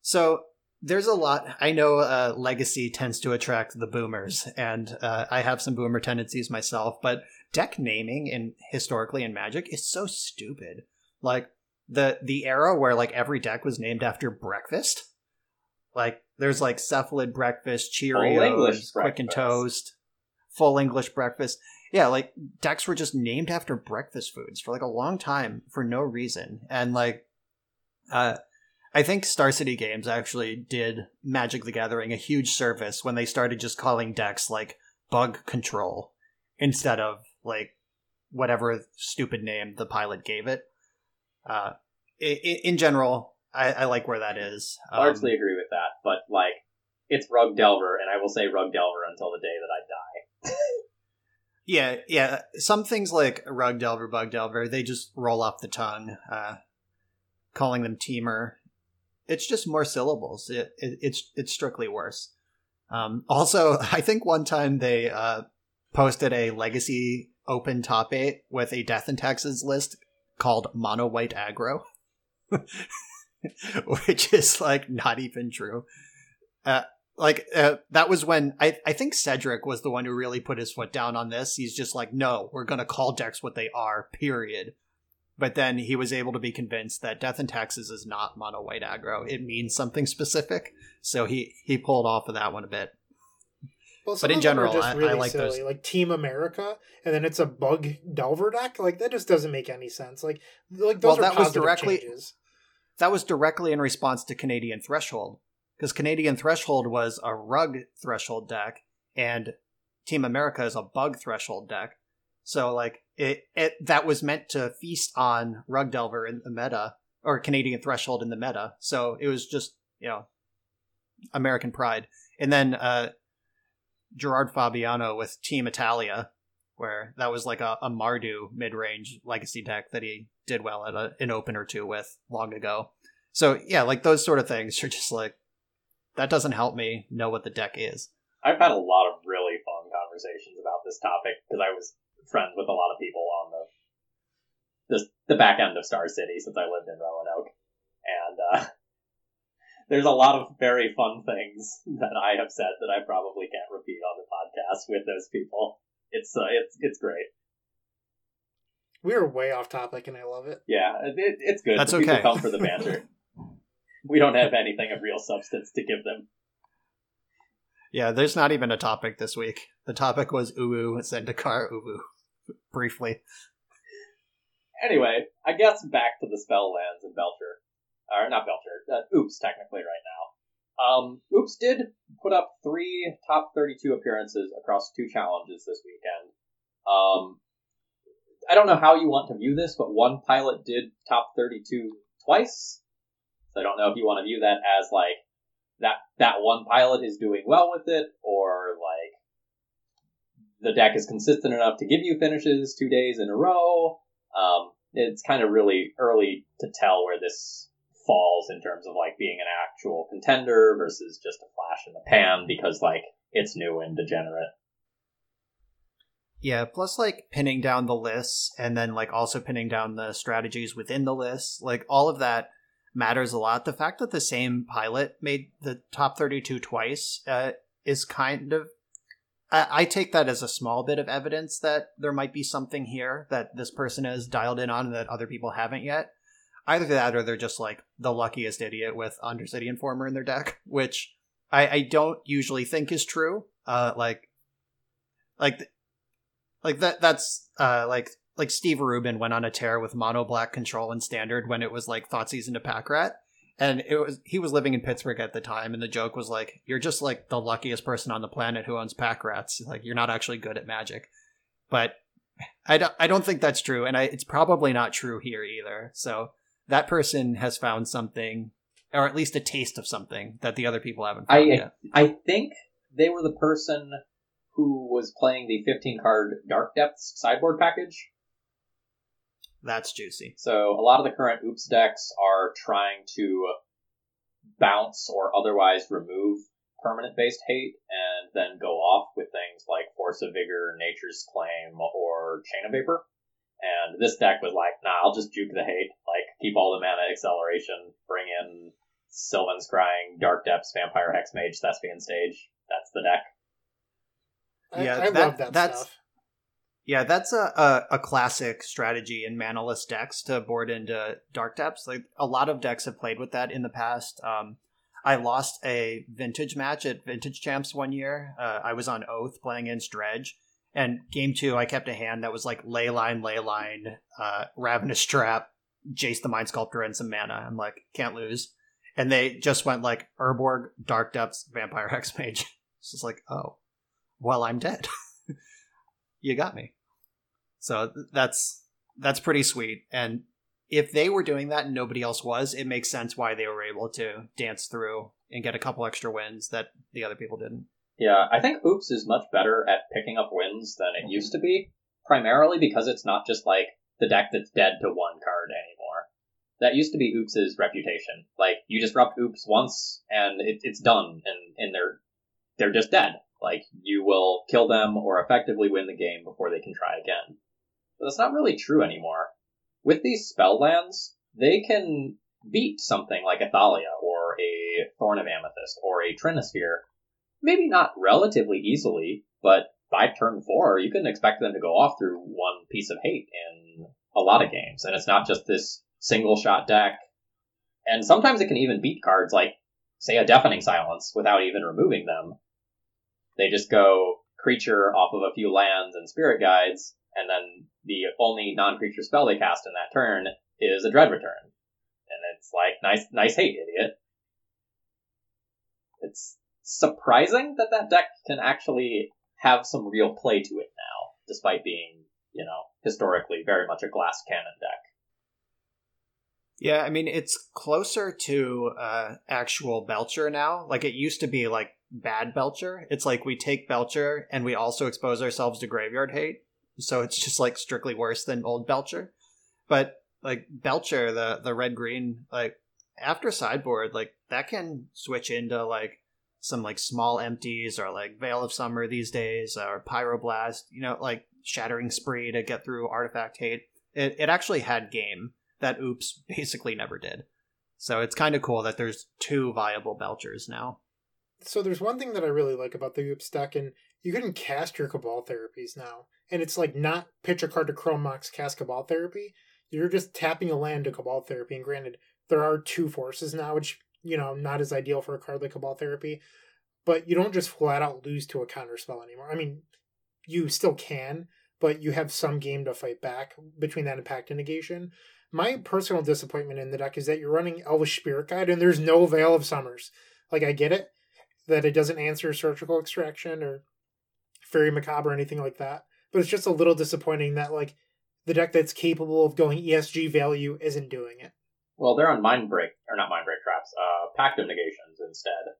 so there's a lot. I know uh, Legacy tends to attract the boomers, and uh, I have some boomer tendencies myself. But deck naming in historically in Magic is so stupid. Like the the era where like every deck was named after breakfast. Like there's like cephalid breakfast, Cheerios, quick and toast, full English breakfast. Yeah, like decks were just named after breakfast foods for like a long time for no reason. And like uh I think Star City Games actually did Magic the Gathering a huge service when they started just calling decks like bug control instead of like whatever stupid name the pilot gave it. Uh, in general, I, I like where that is. Um,
Largely agree with that, but like it's Rug Delver, and I will say Rug Delver until the day that I die.
Yeah, yeah. Some things like Rug Delver, Bug Delver, they just roll off the tongue. Uh, calling them Teamer, it's just more syllables. It, it, it's it's strictly worse. Um, also, I think one time they uh, posted a Legacy Open Top Eight with a Death and Taxes list called Mono White Aggro, which is like not even true. Uh, like uh, that was when I, I think Cedric was the one who really put his foot down on this. He's just like, no, we're gonna call decks what they are, period. But then he was able to be convinced that Death and Taxes is not mono white aggro. It means something specific. So he he pulled off of that one a bit.
Well,
But in
of them are
general, I- I like those-
Like Team America, and then it's a Bug Delver deck. Like that just doesn't make any sense. Like, like those
Well,
are
that was directly-
changes.
That was directly in response to Canadian Threshold. Because Canadian Threshold was a rug threshold deck, and Team America is a bug threshold deck. So like it, it that was meant to feast on Rug Delver in the meta, or Canadian Threshold in the meta. So it was just, you know, American pride. And then uh Gerard Fabiano with Team Italia, where that was like a, a Mardu mid range legacy deck that he did well at a, an open or two with long ago. So yeah, like those sort of things are just like that doesn't help me know what the deck is.
I've had a lot of really fun conversations about this topic because I was friends with a lot of people on the the, the back end of Star City since I lived in Roanoke, and uh, there's a lot of very fun things that I have said that I probably can't repeat on the podcast with those people. It's uh, it's it's great.
We are way off topic, and I love it.
Yeah, it, it- it's good.
That's okay.
come for the banter. we don't have anything of real substance to give them.
Yeah, there's not even a topic this week. The topic was Uwu Zendikar Uwu. Briefly.
Anyway, I guess back to the spell lands in Belcher. Or not Belcher, uh, Oops, technically, right now. Um, Oops did put up three top 32 appearances across two challenges this weekend. Um, I don't know how you want to view this, but one pilot did top 32 twice. So I don't know if you want to view that as like that that one pilot is doing well with it, or like the deck is consistent enough to give you finishes two days in a row. Um, it's kind of really early to tell where this falls in terms of like being an actual contender versus just a flash in the pan because like it's new and degenerate.
Yeah, plus like pinning down the lists and then like also pinning down the strategies within the lists, like all of that matters a lot. The fact that the same pilot made the top 32 twice uh, is kind of. I, I take that as a small bit of evidence that there might be something here that this person has dialed in on that other people haven't yet. Either that or they're just like the luckiest idiot with Undercity Informer in their deck, which I, I don't usually think is true. Uh, like, like like that that's uh like like Steve Rubin went on a tear with mono black control and standard when it was like thought season to pack rat. And it was he was living in Pittsburgh at the time and the joke was like, You're just like the luckiest person on the planet who owns pack rats. Like you're not actually good at magic. But I don't, I don't think that's true, and I, it's probably not true here either. So that person has found something, or at least a taste of something that the other people haven't found
I-
yet.
I think they were the person who was playing the 15 card Dark Depths sideboard package.
That's juicy.
So a lot of the current oops decks are trying to bounce or otherwise remove permanent based hate and then go off with things like Force of Vigor, Nature's Claim, or Chain of Vapor. And this deck was like, nah, I'll just juke the hate, like keep all the mana acceleration, bring in Sylvan Scrying, Dark Depths, Vampire Hexmage, Thespian Stage. That's the deck.
I,
Yeah,
I
that-
love that
that's-
stuff.
Yeah, that's a, a, a classic strategy in manaless decks to board into Dark Depths. Like a lot of decks have played with that in the past. Um, I lost a vintage match at Vintage Champs one year. Uh, I was on Oath playing against Dredge, and game two I kept a hand that was like Leyline, Leyline, uh, Ravenous Trap, Jace the Mind Sculptor, and some mana. I'm like, can't lose. And they just went like Urborg, Dark Depths, Vampire Hexmage. It's just like, oh, well, I'm dead. you got me. So that's that's pretty sweet. And if they were doing that and nobody else was, it makes sense why they were able to dance through and get a couple extra wins that the other people didn't.
Yeah, I think Oops is much better at picking up wins than it used to be, primarily because it's not just like the deck that's dead to one card anymore. That used to be Oops' reputation. Like you disrupt Oops once and it, it's done, and and they're they're just dead. Like you will kill them or effectively win the game before they can try again. But that's not really true anymore. With these spell lands, they can beat something like a Thalia or a Thorn of Amethyst or a Trinisphere maybe not relatively easily, but by turn four, you can expect them to go off through one piece of hate in a lot of games. And it's not just this single shot deck. And sometimes it can even beat cards like, say, a Deafening Silence without even removing them. They just go creature off of a few lands and spirit guides, and then the only non creature spell they cast in that turn is a Dread Return. And it's like, nice, nice hate, idiot. It's surprising that that deck can actually have some real play to it now, despite being, you know, historically very much a glass cannon deck.
Yeah, I mean it's closer to uh, actual Belcher now. Like it used to be like bad Belcher. It's like we take Belcher and we also expose ourselves to graveyard hate. So it's just like strictly worse than old Belcher. But like Belcher, the the red green, like after sideboard, like that can switch into like some like small empties or like Veil of Summer these days or Pyroblast, you know, like Shattering Spree to get through artifact hate. It it actually had game that Oops basically never did. So it's kind of cool that there's two viable Belchers now.
So there's one thing that I really like about the Oops deck, and you can cast your Cabal therapies now. And it's like not pitch a card to Chrome Mox, cast Cabal therapy. You're just tapping a land to Cabal therapy. And granted, there are two forces now, which, you know, not as ideal for a card like Cabal therapy. But you don't just flat out lose to a counter spell anymore. I mean, you still can, but you have some game to fight back between that and Pact of Negation. My personal disappointment in the deck is that you're running Elvish Spirit Guide and there's no Veil of Summers. Like, I get it that it doesn't answer surgical extraction or Faerie Macabre or anything like that. But it's just a little disappointing that like the deck that's capable of going ESG value isn't doing it.
Well, they're on Mind Break, or not Mind Break traps, uh, Pact of Negations instead,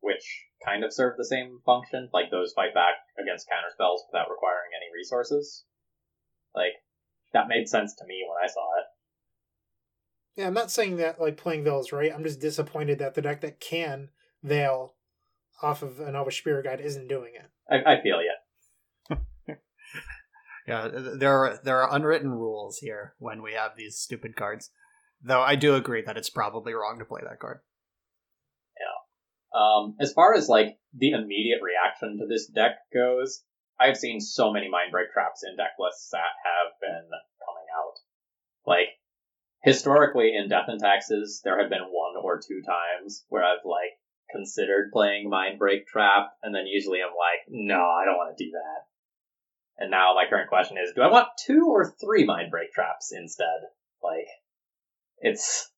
which kind of serve the same function. Like those fight back against counter spells without requiring any resources. Like, that made sense to me when I saw it.
Yeah, I'm not saying that like playing is right. I'm just disappointed that the deck that can Veil off of an Elvish Spirit Guide isn't doing it.
I, I feel ya.
Yeah, there are there are unwritten rules here when we have these stupid cards. Though I do agree that it's probably wrong to play that card.
Um, as far as like the immediate reaction to this deck goes, I've seen so many mind break traps in deck lists that have been coming out. Like historically in Death and Taxes, there have been one or two times where I've like considered playing mind break trap, and then usually I'm like, no, I don't want to do that. And now my current question is, do I want two or three mind break traps instead? Like, it's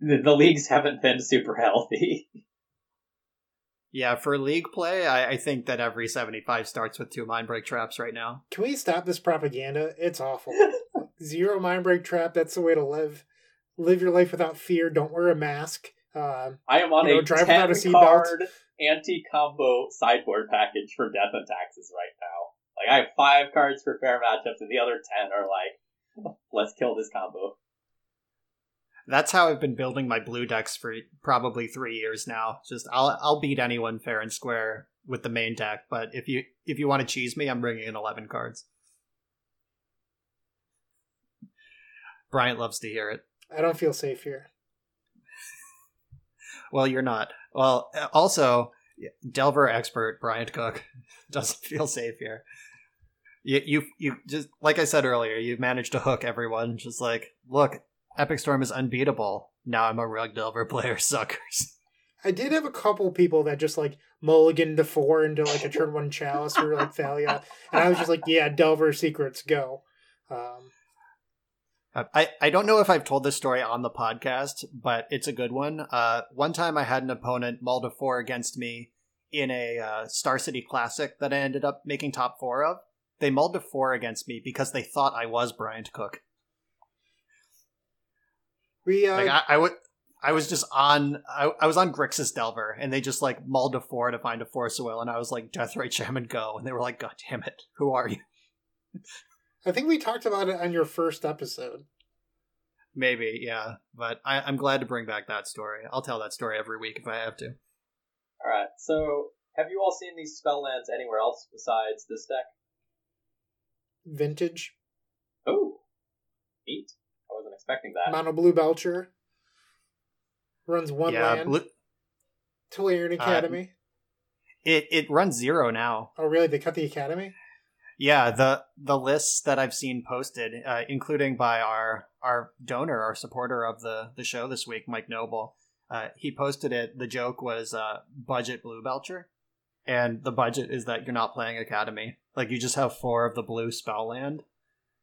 the, the leagues haven't been super healthy.
Yeah, for league play, I, I think that every 75 starts with two mind break traps right now.
Can we stop this propaganda? It's awful. Zero mind break trap. That's the way to live. Live your life without fear. Don't wear a mask. Uh,
I am on
You know,
a
drive
10
without a seatbelt.
card anti-combo sideboard package for Death and Taxes right now. Like, I have five cards for fair matchups, and the other 10 are like let's kill this combo.
That's how I've been building my blue decks for probably three years now. Just I'll I'll beat anyone fair and square with the main deck, but if you if you want to cheese me, I'm bringing in eleven cards. Bryant loves to hear it.
I don't feel safe here.
Well, you're not. Well, also, Delver expert Bryant Cook doesn't feel safe here. You, you, you just like I said earlier, you've managed to hook everyone. Just like, look, Epic Storm is unbeatable. Now I'm a rug Delver player, suckers.
I did have a couple people that just like mulliganed the four into like a turn one chalice or like Thalia, and I was just like, yeah, Delver secrets go. Um,
I, I don't know if I've told this story on the podcast, but it's a good one. Uh, one time I had an opponent mull to four against me in a uh, Star City Classic that I ended up making top four of. They mulled to four against me because they thought I was Bryant Cook.
we uh,
Like I, I would, I was just on, I, I was on Grixis Delver, and they just like mulled to four to find a Force of Will, and I was like Deathrite Shaman go, and they were like, God damn it, who are you?
I think we talked about it on your first episode.
Maybe, yeah, but I, I'm glad to bring back that story. I'll tell that story every week if I have to.
All right. So, have you all seen these spell lands anywhere else besides this deck?
Vintage
Oh, neat. I wasn't expecting that.
Mono Blue Belcher runs one
yeah,
land.
blue,
Tolarian uh, Academy.
it it runs zero now.
oh, really? They cut the Academy?
Yeah, the the lists that I've seen posted, uh, including by our our donor, our supporter of the the show this week, Mike Noble, uh, he posted it. The joke was uh, budget blue belcher, and the budget is that you're not playing Academy. Like you just have four of the blue spell land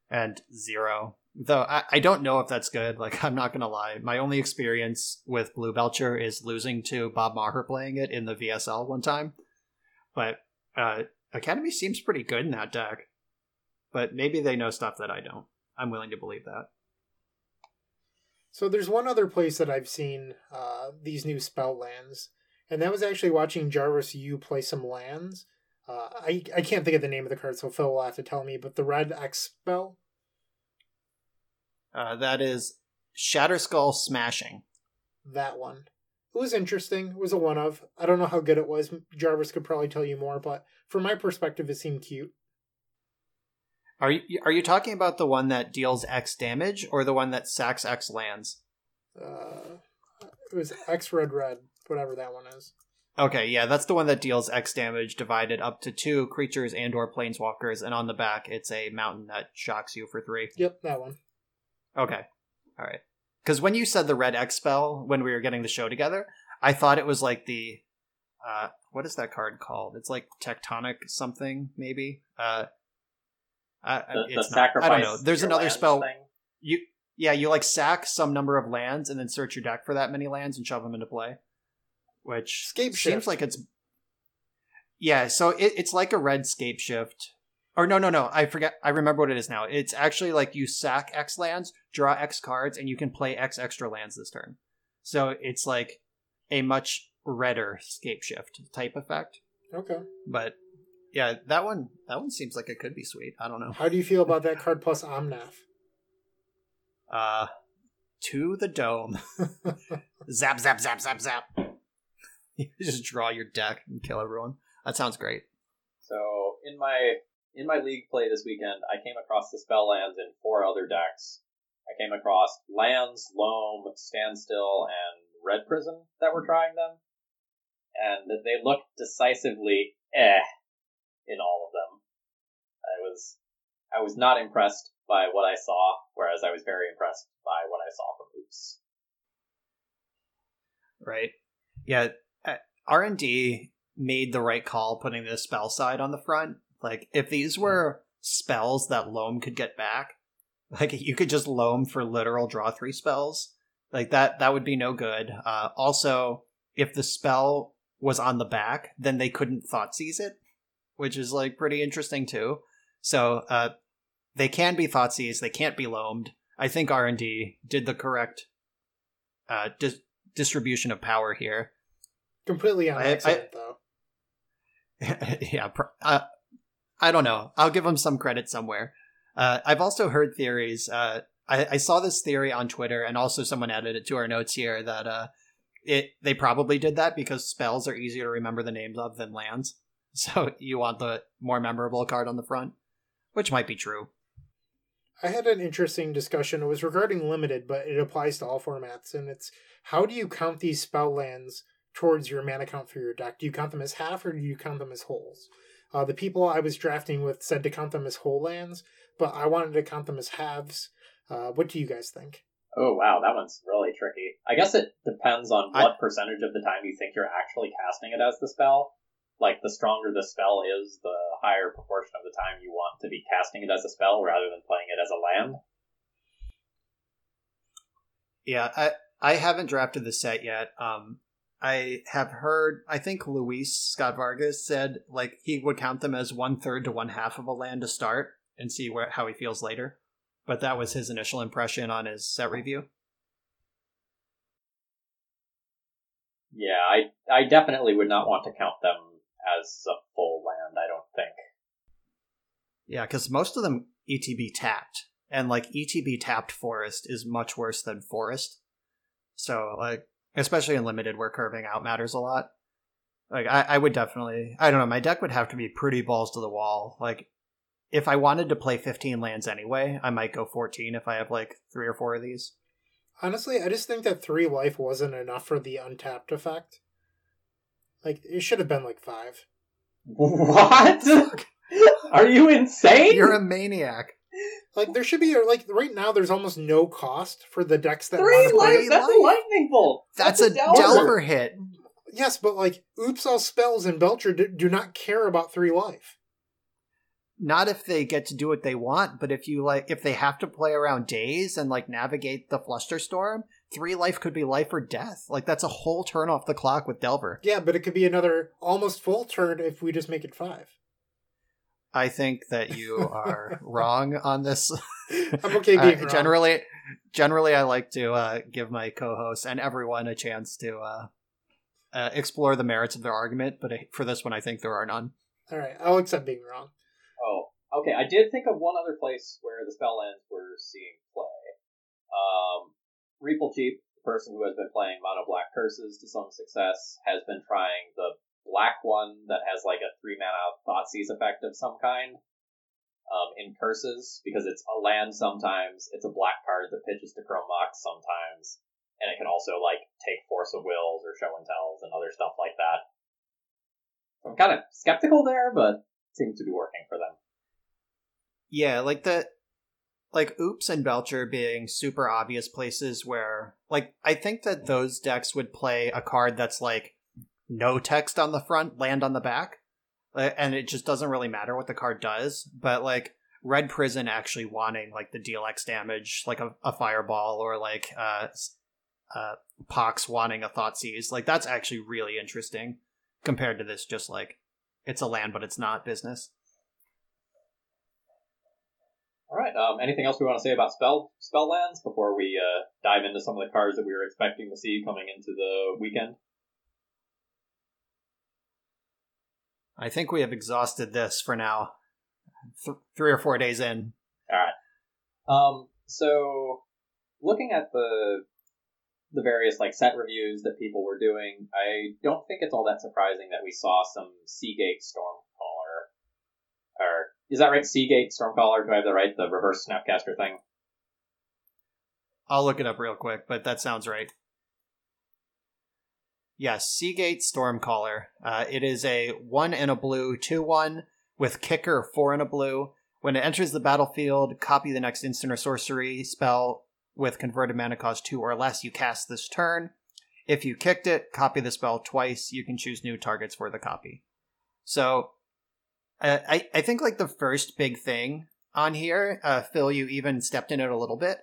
and zero. Though I, I don't know if that's good. Like I'm not gonna lie, my only experience with blue belcher is losing to Bob Maher playing it in the VSL one time, but. Uh, Academy seems pretty good in that deck, but maybe they know stuff that I don't. I'm willing to believe that.
So there's one other place that I've seen uh, these new spell lands, and that was actually watching Jarvis Yu play some lands. Uh, I I can't think of the name of the card, so Phil will have to tell me. But the red X spell,
Uh, that is Shatterskull Smashing.
that one, it was interesting. It was a one of. I don't know how good it was. Jarvis could probably tell you more, but from my perspective, it seemed cute.
Are you are you talking about the one that deals X damage or the one that sacks X lands?
Uh, it was X red red, whatever that one is.
Okay, yeah, that's the one that deals X damage divided up to two creatures and or planeswalkers, and on the back it's a mountain that shocks you for three.
Yep, that one.
Okay. All right. Because when you said the red X spell when we were getting the show together, I thought it was like the uh what is that card called? It's like tectonic something, maybe. Uh I,
The, the
it's not.
sacrifice.
I don't know. There's another spell.
Thing.
You yeah, you like sack some number of lands and then search your deck for that many lands and shove them into play. Which
Scape
seems
shift.
like it's yeah. So it, it's like a red scape shift. Or no, no, no. I forget. I remember what it is now. It's actually like you sack X lands, draw X cards, and you can play X extra lands this turn. So it's like a much redder scape shift type effect.
Okay.
But yeah, that one that one seems like it could be sweet. I don't know.
How do you feel about that card plus Omnath?
Uh to the dome. zap zap zap zap zap. You just draw your deck and kill everyone. That sounds great.
So in my in my league play this weekend, I came across the spell lands in four other decks. I came across lands, loam, standstill, and Red Prison that were trying them, and they looked decisively eh in all of them. I was I was not impressed by what I saw, whereas I was very impressed by what I saw from Oops.
Right? Yeah, R and D made the right call putting the spell side on the front. Like if these were spells that Loam could get back, like you could just Loam for literal draw three spells. Like that that would be no good. Uh, also, if the spell was on the back, then they couldn't thought seize it, which is like pretty interesting too. So uh, they can be thought seized, they can't be loamed. I think R and D did the correct uh, dis- distribution of power here.
Completely on accident, though.
yeah, pr- uh, I don't know. I'll give them some credit somewhere. Uh, I've also heard theories. Uh, I, I saw this theory on Twitter, and also someone added it to our notes here that uh, it they probably did that because spells are easier to remember the names of than lands. So you want the more memorable card on the front, which might be true.
I had an interesting discussion. It was regarding limited, but it applies to all formats. And it's how do you count these spell lands towards your mana count for your deck? Do you count them as half or do you count them as wholes? Uh, the people I was drafting with said to count them as whole lands, but I wanted to count them as halves. Uh, what do you guys think?
Oh wow, that one's really tricky. I guess it depends on
I-
what percentage of the time you think you're actually casting it as the spell. Like the stronger the spell is, the higher proportion of the time you want to be casting it as a spell rather than playing it as a land.
Yeah, I I haven't drafted the set yet. Um, I have heard. I think Luis Scott Vargas said like he would count them as one third to one half of a land to start and see where how he feels later. But that was his initial impression on his set review.
Yeah, I I definitely would not want to count them as a full land. I don't think.
Yeah, because most of them ETB tapped, and like ETB tapped forest is much worse than forest. So like, especially in limited where curving out matters a lot. Like I, I would definitely, I don't know, my deck would have to be pretty balls to the wall. Like, if I wanted to play 15 lands anyway, I might go 14 if I have like three or four of these.
Honestly, I just think that three life wasn't enough for the untapped effect. Like it should have been like five.
What? Are you insane?
You're a maniac.
Like there should be like right now. There's almost no cost for the decks that
Three
want to play.
life. That's a lightning bolt.
That's, a
Delver.
Delver hit.
Yes, but like Oops All Spells and Belcher do, do not care about three life.
not if they get to do what they want, but if you like, if they have to play around Daze and like navigate the flusterstorm, three life could be life or death. Like that's a whole turn off the clock with Delver.
Yeah, but it could be another almost full turn if we just make it five.
I think that you are wrong on this.
I'm okay
Uh,
being wrong.
generally, generally, I like to uh, give my co-hosts and everyone a chance to uh, uh, explore the merits of their argument. But for this one, I think there are none.
All right, I'll accept being wrong.
Oh, okay. I did think of one other place where the spell lands were seeing play. Um, Reapel Cheap, the person who has been playing Mono Black Curses to some success, has been trying the black one that has like a three mana Thoughtseize effect of some kind. Um, in curses, because it's a land sometimes, it's a black card that pitches to Chrome Mox sometimes, and it can also like take Force of Wills or Show and Tells and other stuff like that. I'm kind of skeptical there, but seems to be working for them.
Yeah, like the like Oops and Belcher being super obvious places where like I think that those decks would play a card that's like no text on the front, land on the back. uh, And it just doesn't really matter what the card does, but like Red Prison actually wanting like the deal X damage, like a, a fireball, or like uh, uh, Pox wanting a Thought Thoughtseize, like that's actually really interesting compared to this just like it's a land but it's not business.
All right. Um, anything else we want to say about spell spell lands before we uh, dive into some of the cards that we were expecting to see coming into the weekend?
I think we have exhausted this for now. Th- three or four days in.
All right. Um, so looking at the the various like set reviews that people were doing, I don't think it's all that surprising that we saw some Sea Gate Stormcaller. Or is that right? Sea Gate Stormcaller? Do I have the right? The reverse Snapcaster thing.
I'll look it up real quick, but that sounds right. Yes, Sea Gate Stormcaller. Uh, it is a one in a blue, two one with kicker four in a blue. When it enters the battlefield, copy the next instant or sorcery spell with converted mana cost two or less you cast this turn. If you kicked it, copy the spell twice. You can choose new targets for the copy. So, uh, I I think like the first big thing on here, uh, Phil, you even stepped in it a little bit,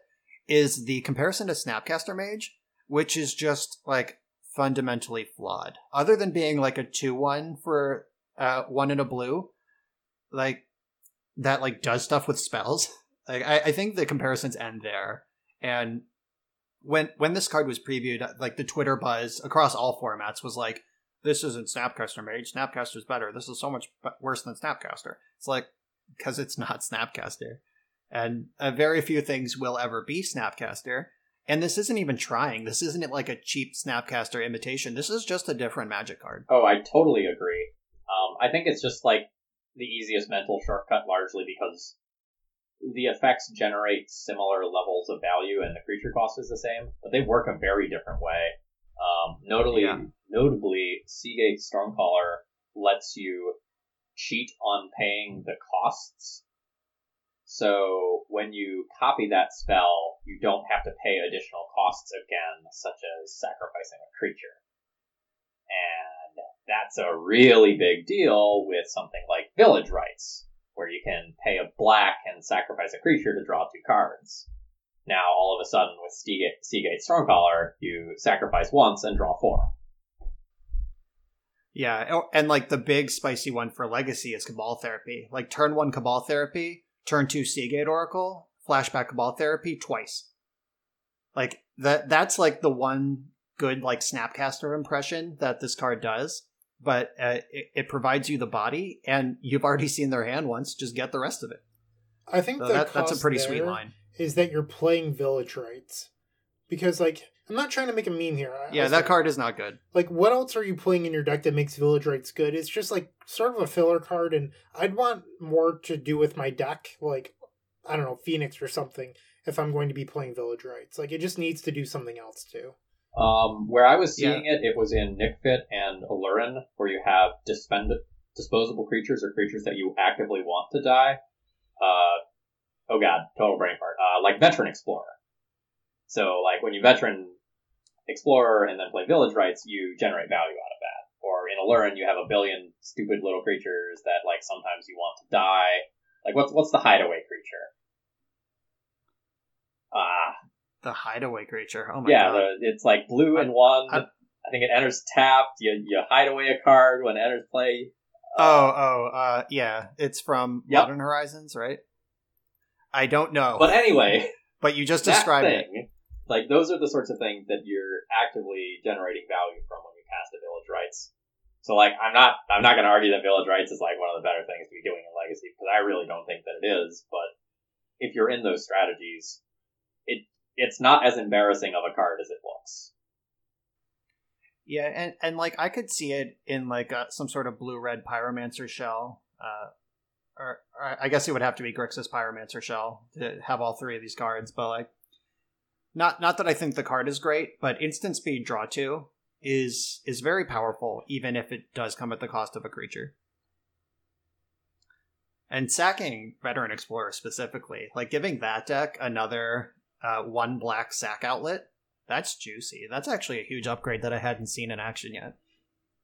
is the comparison to Snapcaster Mage, which is just like fundamentally flawed. Other than being like a two one for uh, one in a blue, like that like does stuff with spells. Like I, I think the comparisons end there. And when when this card was previewed, like the Twitter buzz across all formats was like, "This isn't Snapcaster Mage. Snapcaster's better. This is so much worse than Snapcaster." It's like because it's not Snapcaster. and uh, very few things will ever be Snapcaster. And this isn't even trying. This isn't like a cheap Snapcaster imitation. This is just a different Magic card.
Oh, I totally agree. Um, I think it's just like the easiest mental shortcut, largely because the effects generate similar levels of value and the creature cost is the same, but they work a very different way. Um, notably,
Yeah.
notably, Sea Gate Stormcaller lets you cheat on paying the costs. So when you copy that spell, you don't have to pay additional costs again, such as sacrificing a creature. And that's a really big deal with something like Village Rites, where you can pay a black and sacrifice a creature to draw two cards. Now, all of a sudden, with Sea Gate, Stormcaller, you sacrifice once and draw four.
Yeah, and like the big spicy one for Legacy is Cabal Therapy. Like turn one Cabal Therapy, turn two Sea Gate Oracle, flashback Cabal Therapy twice. Like that that's like the one good like Snapcaster impression that this card does. But uh, it, it provides you the body, and you've already seen their hand once. Just get the rest of it.
I think
So that, that's a pretty sweet line.
Is that you're playing village rites? Because like I'm not trying to make a meme here. I-
Yeah,
I
that
said-
card is not good.
Like, what else are you playing in your deck that makes village rites good? It's just like sort of a filler card, and I'd want more to do with my deck, like I don't know, Phoenix or something. If I'm going to be playing village rites, like it just needs to do something else too.
Um, where I was seeing it, it was in Nickfit and Aluren, where you have dispend- disposable creatures or creatures that you actively want to die. Uh, oh god, total brain fart. Uh, like Veteran Explorer. So, like, when you Veteran Explorer and then play Village Rites, you generate value out of that. Or in Aluren, you have a billion stupid little creatures that, like, sometimes you want to die. Like, what's what's the hideaway creature? Ah,
The hideaway creature. Oh my
yeah,
god.
the, it's like blue and one.
I-
I, think it enters tapped. You you hide away a card when it enters play.
Oh, oh, uh, yeah. It's from
Yep.
Modern Horizons, right? I don't know,
But anyway,
but you just described it.
Like those are the sorts of things that you're actively generating value from when you cast a village rites. So like I'm not I'm not going to argue that village rites is like one of the better things to be doing in legacy because I really don't think that it is. But if you're in those strategies, it it's not as embarrassing of a card as it looks.
Yeah, and and like I could see it in like uh some sort of blue red pyromancer shell, uh, or, or I guess it would have to be Grixis pyromancer shell to have all three of these cards. But like, not not that I think the card is great, but instant speed draw two is is very powerful, even if it does come at the cost of a creature. And sacking veteran explorer specifically, like giving that deck another uh, one black sack outlet that's juicy. That's actually a huge upgrade that I hadn't seen in action yet.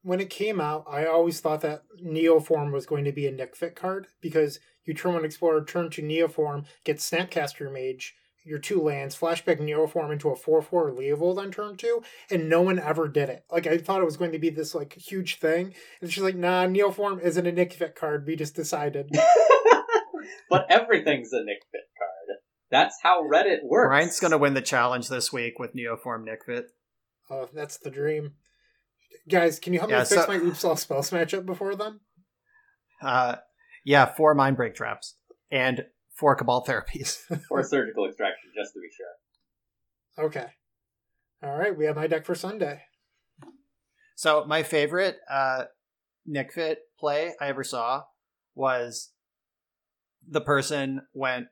When it came out, I always thought that Neoform was going to be a Nick Fit card because you turn one Explorer, turn to Neoform, get Snapcaster Mage, your two lands, flashback Neoform into a 4 4 Leovold on turn two, and no one ever did it. Like, I thought it was going to be this, like, huge thing. And she's like, nah, Neoform isn't a Nick Fit card. We just decided.
but everything's a Nick Fit card. That's how Reddit works.
Ryan's gonna win the challenge this week with Neoform Nickfit.
Oh, that's the dream. Guys, can you help
Yeah,
me fix my Oops All Spells matchup before then?
Uh, yeah, four mind break traps and four cabal therapies.
or surgical extraction, just to be sure.
Okay. All right, we have my deck for Sunday.
so my favorite uh, Nickfit play I ever saw was the person went.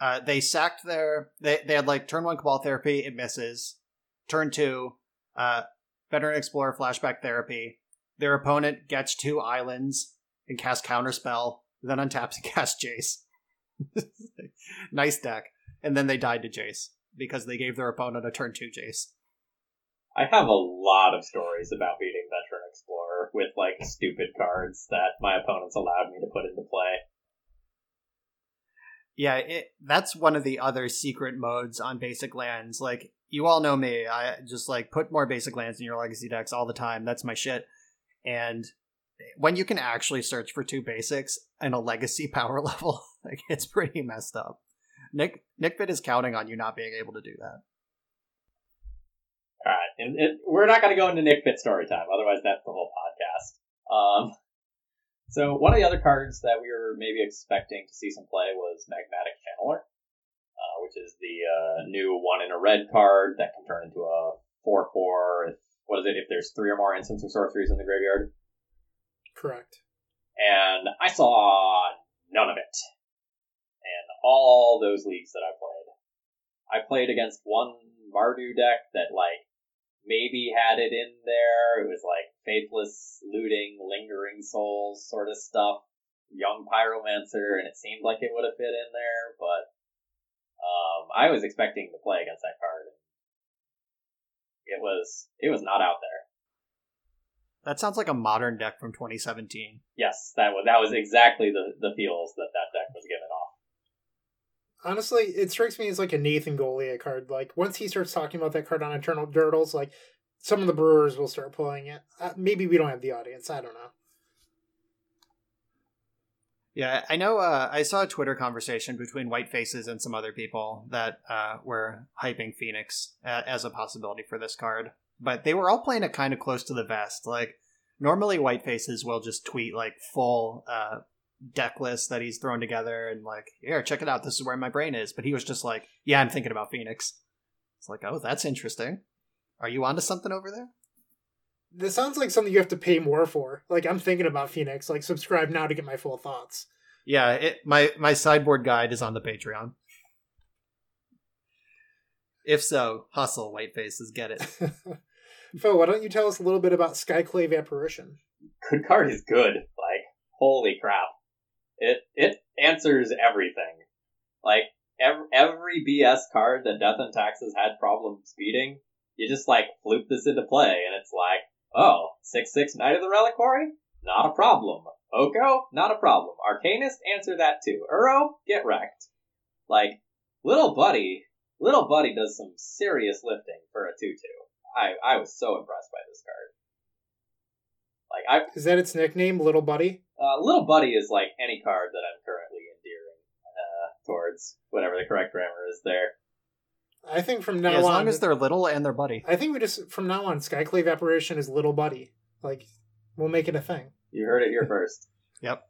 Uh, they sacked their. They they had like turn one cabal therapy, it misses. Turn two, uh, veteran explorer flashback therapy. Their opponent gets two islands and casts counterspell, then untaps and casts Jace. nice deck. And then they died to Jace because they gave their opponent a turn two Jace.
I have a lot of stories about beating Veteran Explorer with like stupid cards that my opponents allowed me to put into play.
Yeah, it, that's one of the other secret modes on basic lands. Like you all know me, I just like put more basic lands in your legacy decks all the time. That's my shit. And when you can actually search for two basics and a legacy power level, like it's pretty messed up. Nick Nic Fit is counting on you not being able to do that.
All right, and it, we're not going to go into Nick Fit story time, otherwise that's the whole podcast. Um, So one of the other cards that we were maybe expecting to see some play was Magmatic Channeler, uh, which is the uh, new one in a red card that can turn into a four four. What is it? If there's three or more instants or sorceries in the graveyard.
Correct.
And I saw none of it in all those leagues that I played. I played against one Mardu deck that like maybe had it in there. It was like faithless looting, lingering souls sort of stuff. Young pyromancer, and it seemed like it would have fit in there, but um, I was expecting to play against that card. It was it was not out there.
That sounds like a modern deck from 2017.
Yes, that was that was exactly the the feels that that deck was giving off.
Honestly, it strikes me as like a Nathan Goliath card. Like once he starts talking about that card on Eternal Turtles, like some of the brewers will start pulling it. Uh, maybe we don't have the audience. I don't know.
Yeah, I know. Uh, I saw a Twitter conversation between White Faces and some other people that uh, were hyping Phoenix as a possibility for this card, but they were all playing it kind of close to the vest. Like normally, White Faces will just tweet like full uh, deck list that he's thrown together and like, here, check it out. This is where my brain is. But he was just like, yeah, I'm thinking about Phoenix. It's like, oh, that's interesting. Are you onto something over there?
This sounds like something you have to pay more for. Like I'm thinking about Phoenix. Like subscribe now to get my full thoughts.
Yeah, it, my my sideboard guide is on the Patreon. If so, hustle, white faces, get it.
Phil, why don't you tell us a little bit about Skyclave Apparition?
Good card is good. Like, holy crap. It it answers everything. Like every, every BS card that Death and Taxes had problems beating, you just like floop this into play, and it's like, oh, six six Knight of the Reliquary, not a problem. Oko, not a problem. Arcanist, answer that too. Uro, get wrecked. Like little buddy, little buddy does some serious lifting for a two two. I I was so impressed by this card. Like I
is that its nickname, Little Buddy?
Uh, Little Buddy is like any card that I'm currently endearing uh, towards whatever the correct grammar is there.
I think from now
yeah, as
on,
long as they're little and they're buddy.
I think we just from now on, Skyclave Apparition is Little Buddy. Like we'll make it a thing.
You heard it here first.
yep.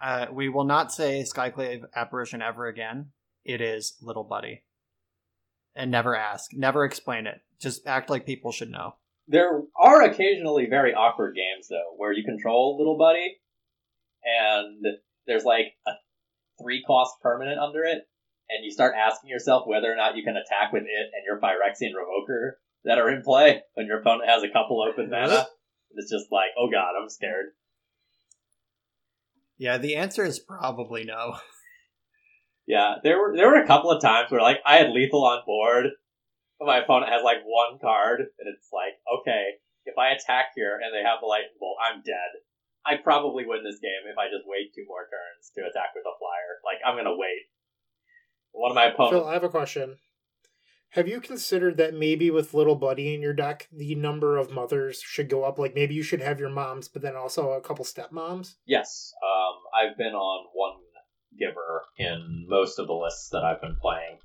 Uh, we will not say Skyclave Apparition ever again. It is Little Buddy. And never ask. Never explain it. Just act like people should know.
There are occasionally very awkward games though, where you control Little Buddy, and there's like a three cost permanent under it, and you start asking yourself whether or not you can attack with it and your Phyrexian Revoker that are in play when your opponent has a couple open mana. It's just like, oh god, I'm scared.
Yeah, the answer is probably no.
Yeah, there were there were a couple of times where like I had lethal on board, but my opponent has like one card, and it's like, okay, if I attack here and they have the lightning bolt, I'm dead. I probably win this game if I just wait two more turns to attack with a flyer. Like I'm gonna wait. One of my opponents.
Phil, I have a question. Have you considered that maybe with Little Buddy in your deck, the number of mothers should go up? Like maybe you should have your moms, but then also a couple stepmoms?
Yes. Um, I've been on one giver in most of the lists that I've been playing.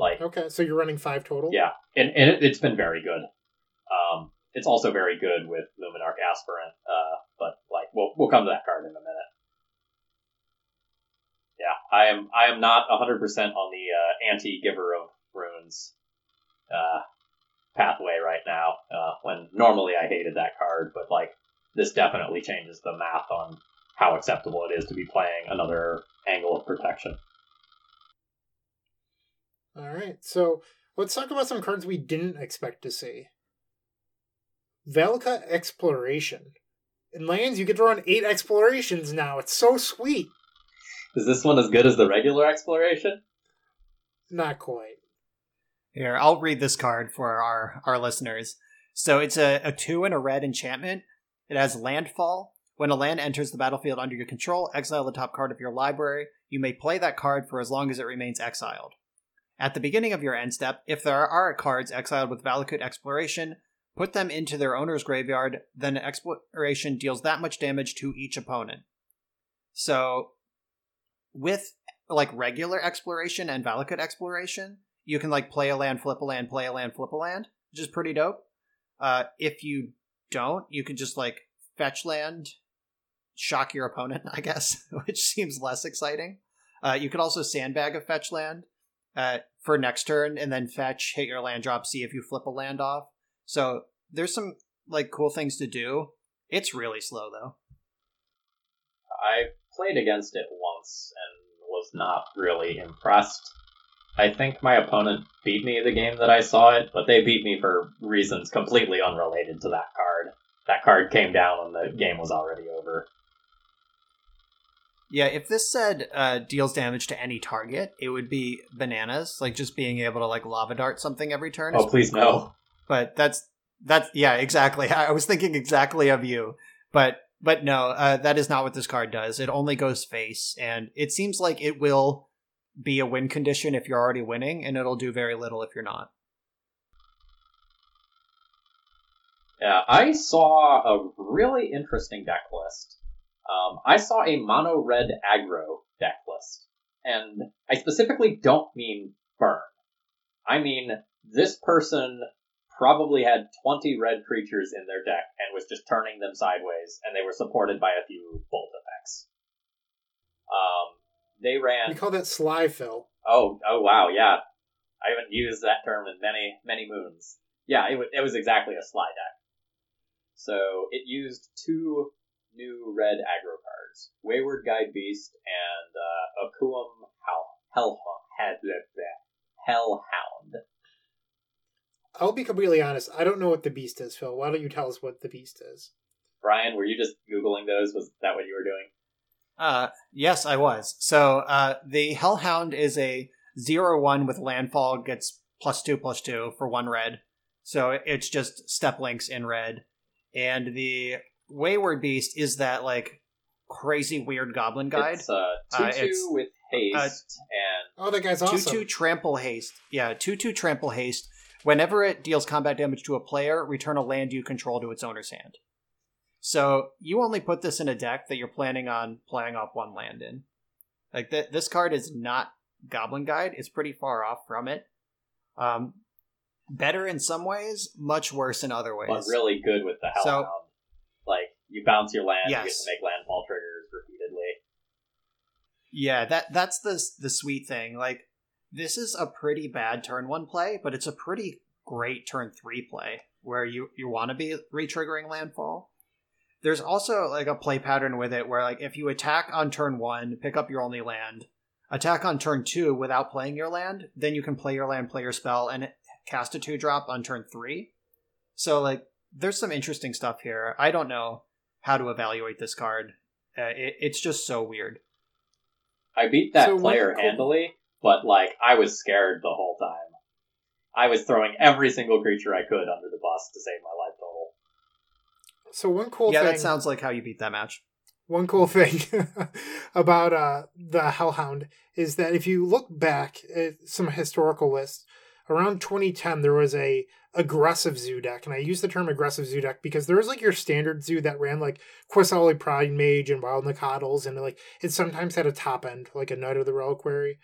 Like
Okay, so you're running five total?
yeah, and, and it, it's been very good. Um, it's also very good with Luminarch Aspirant, uh, but like we'll we'll come to that card in a minute. Yeah, I am I am not hundred percent on the uh, anti giver of runes uh, pathway right now. Uh, when normally I hated that card, but like this definitely changes the math on how acceptable it is to be playing another angle of protection.
All right, so let's talk about some cards we didn't expect to see. Valakut Exploration. In lands, you get to run eight explorations now. It's so sweet.
Is this one as good as the regular exploration?
Not quite.
Here, I'll read this card for our, our listeners. So it's a, a two and a red enchantment. It has landfall. When a land enters the battlefield under your control, exile the top card of your library. You may play that card for as long as it remains exiled. At the beginning of your end step, if there are cards exiled with Valakut Exploration, put them into their owner's graveyard, then Exploration deals that much damage to each opponent. So, with like regular Exploration and Valakut Exploration, you can like play a land, flip a land, play a land, flip a land, which is pretty dope. Uh, if you don't, you can just like fetch land shock your opponent, I guess, which seems less exciting. Uh, you could also sandbag a fetch land uh, for next turn, and then fetch, hit your land drop, see if you flip a land off. So there's some like cool things to do. It's really slow though.
I played against it once and was not really impressed. I think my opponent beat me the game that I saw it, but they beat me for reasons completely unrelated to that card. That card came down when the game was already over.
Yeah, if this said uh, deals damage to any target, it would be bananas. Like just being able to like lava dart something every turn.
Oh, please
cool.
no.
But that's that's yeah, exactly. I was thinking exactly of you, but but no, uh, that is not what this card does. It only goes face, and it seems like it will be a win condition if you're already winning, and it'll do very little if you're not.
Yeah, I saw a really interesting deck list. Um, I saw a mono red aggro deck list, and I specifically don't mean burn. I mean this person probably had 20 red creatures in their deck and was just turning them sideways, and they were supported by a few bolt effects. Um, they ran.
We call that sly fill.
Oh, oh wow, yeah. I haven't used that term in many, many moons. Yeah, it, w- it was exactly a sly deck. So it used two new red aggro cards: Wayward Guide Beast and uh, Akoum Hell Hellhound.
I'll be completely honest. I don't know what the beast is, Phil. Why don't you tell us what the beast is?
Brian, were you just googling those? Was that what you were doing?
Uh, yes, I was. So uh, the Hellhound is a zero one with landfall gets plus two plus two for one red. So it's just Steppe Lynx in red, and the Wayward Beast is that like crazy weird goblin guide.
It's uh, two
Uh,
with haste and
Oh, that guy's
Two
awesome.
two trample haste. Yeah, two two trample haste. Whenever it deals combat damage to a player, return a land you control to its owner's hand. So you only put this in a deck that you're planning on playing off one land in. Like th- this card is not Goblin Guide. It's pretty far off from it. Um, better in some ways, much worse in other ways.
but really good with the
So-
Hellhound. Like you bounce your land, you get to make landfall triggers repeatedly.
Yeah, that that's the the sweet thing. Like this is a pretty bad turn one play, but it's a pretty great turn three play where you you want to be re-triggering landfall. There's also like a play pattern with it where like if you attack on turn one, pick up your only land, attack on turn two without playing your land, then you can play your land, play your spell, and cast a two drop on turn three. So like there's some interesting stuff here. I don't know how to evaluate this card. Uh, it, it's just so weird.
I beat that
So what-
player handily, but like I was scared the whole time. I was throwing every single creature I could under the bus to save my life total.
So one cool
yeah,
thing.
that sounds like how you beat that match.
One cool thing about uh, the Hellhound is that if you look back at some historical lists, around 2010 there was a aggressive zoo deck, and I use the term aggressive zoo deck because there was like your standard zoo that ran like Qasali Pridemage and Wild Nacatl, and like it sometimes had a top end like a Knight of the Reliquary.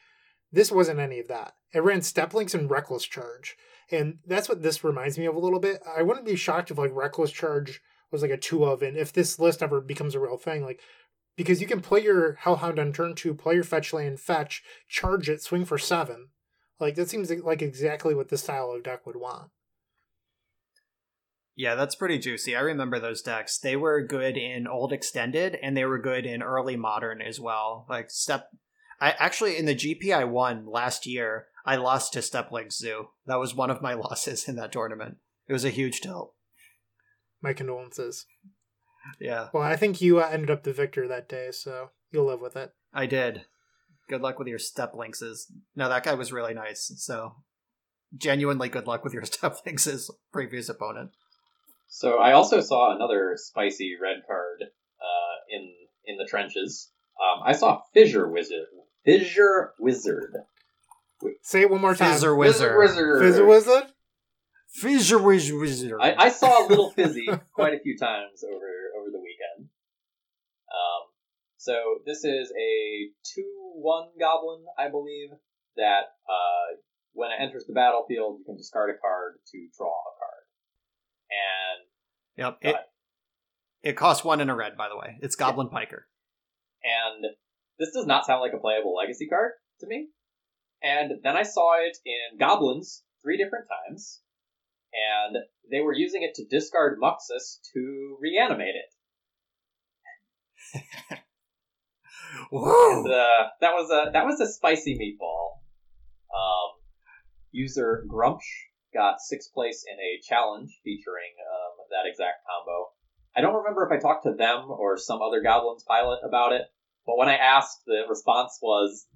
This wasn't any of that. It ran Steppe Lynx and Reckless Charge, and that's what this reminds me of a little bit. I wouldn't be shocked if like Reckless Charge was like a two of, and if this list ever becomes a real thing, like because you can play your Hellhound on turn two, play your fetch land, fetch, charge it, swing for seven. Like that seems like exactly what this style of deck would want.
Yeah, that's pretty juicy. I remember those decks. They were good in old extended and they were good in early modern as well. Like step I actually in the GP I won last year, I lost to Steppe Lynx Zoo. That was one of my losses in that tournament. It was a huge tilt.
My condolences.
Yeah,
Well, I think you uh, ended up the victor that day, so you'll live with it.
I did. Good luck with your Steppe Lynxes. No, that guy was really nice. So genuinely good luck with your Steppe Lynxes previous opponent.
So I also saw another spicy red card uh, in in the trenches. Um, I saw Fissure Wizard. Fissure Wizard.
Say it one more time.
Fizzer Wizard.
Wizard.
Fizzer Wizard?
Fissure Wizard.
I, I saw a little fizzy quite a few times over over the weekend. Um, so this is a two one goblin, I believe, that uh, when it enters the battlefield, you can discard a card to draw a card. And
Yep. It. It costs one in a red, by the way. It's Goblin Piker.
And this does not sound like a playable legacy card to me. And then I saw it in Goblins three different times, and they were using it to discard Muxus to reanimate it.
Whoa!
And, uh, that was a that was a spicy meatball. Um, user Grumsh got sixth place in a challenge featuring um, that exact combo. I don't remember if I talked to them or some other Goblins pilot about it, but when I asked, the response was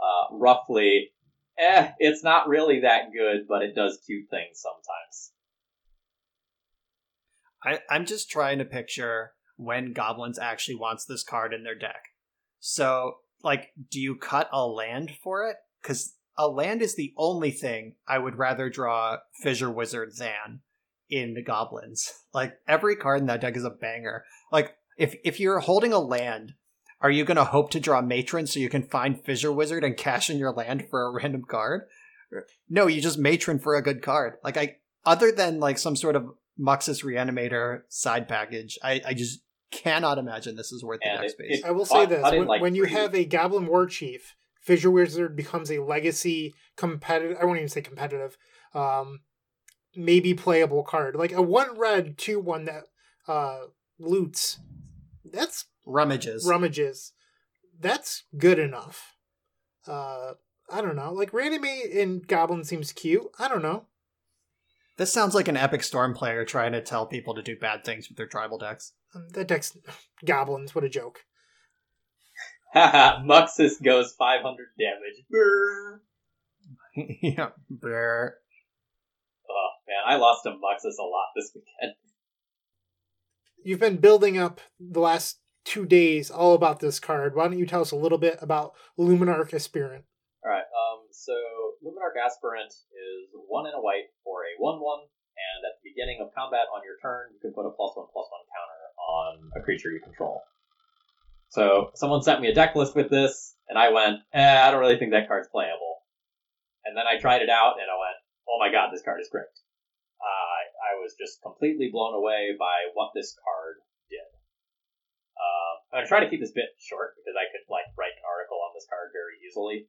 uh, roughly, "Eh, it's not really that good, but it does cute things sometimes."
I, I'm just trying to picture when Goblins actually wants this card in their deck. So, like, do you cut a land for it? Because a land is the only thing I would rather draw Fissure Wizard than in the Goblins. Like, every card in that deck is a banger. Like, if if you're holding a land, are you going to hope to draw Matron so you can find Fissure Wizard and cash in your land for a random card? No, you just Matron for a good card. Like, I other than like some sort of Muxus Reanimator side package, I, I just cannot imagine this is worth the deck space.
it-
I will say this: when,
like,
when you have a Goblin Warchief, Fissure Wizard becomes a legacy competitive. I won't even say competitive. Um, maybe playable card like a one red two one that uh loots. That's
Rummages.
rummages. That's good enough. Uh, I don't know. Like reanimate in Goblin seems cute. I don't know.
this sounds like an Epic Storm player trying to tell people to do bad things with their tribal decks.
Um, that deck's goblins. What a joke.
Haha, Muxus goes 500 damage. Brrr.
yeah. Brr.
Oh man, I lost to Muxus a lot this weekend.
You've been building up the last two days all about this card. Why don't you tell us a little bit about Luminarch Aspirant?
Alright, um, so Luminarch Aspirant is one and a white for a 1 1, and at the beginning of combat on your turn, you can put a plus 1 plus 1 counter on a creature you control. So, someone sent me a deck list with this, and I went, eh, I don't really think that card's playable. And then I tried it out, and I went, oh my god, this card is great. Uh, I was just completely blown away by what this card did. Uh, I'm gonna try to keep this bit short because I could like write an article on this card very easily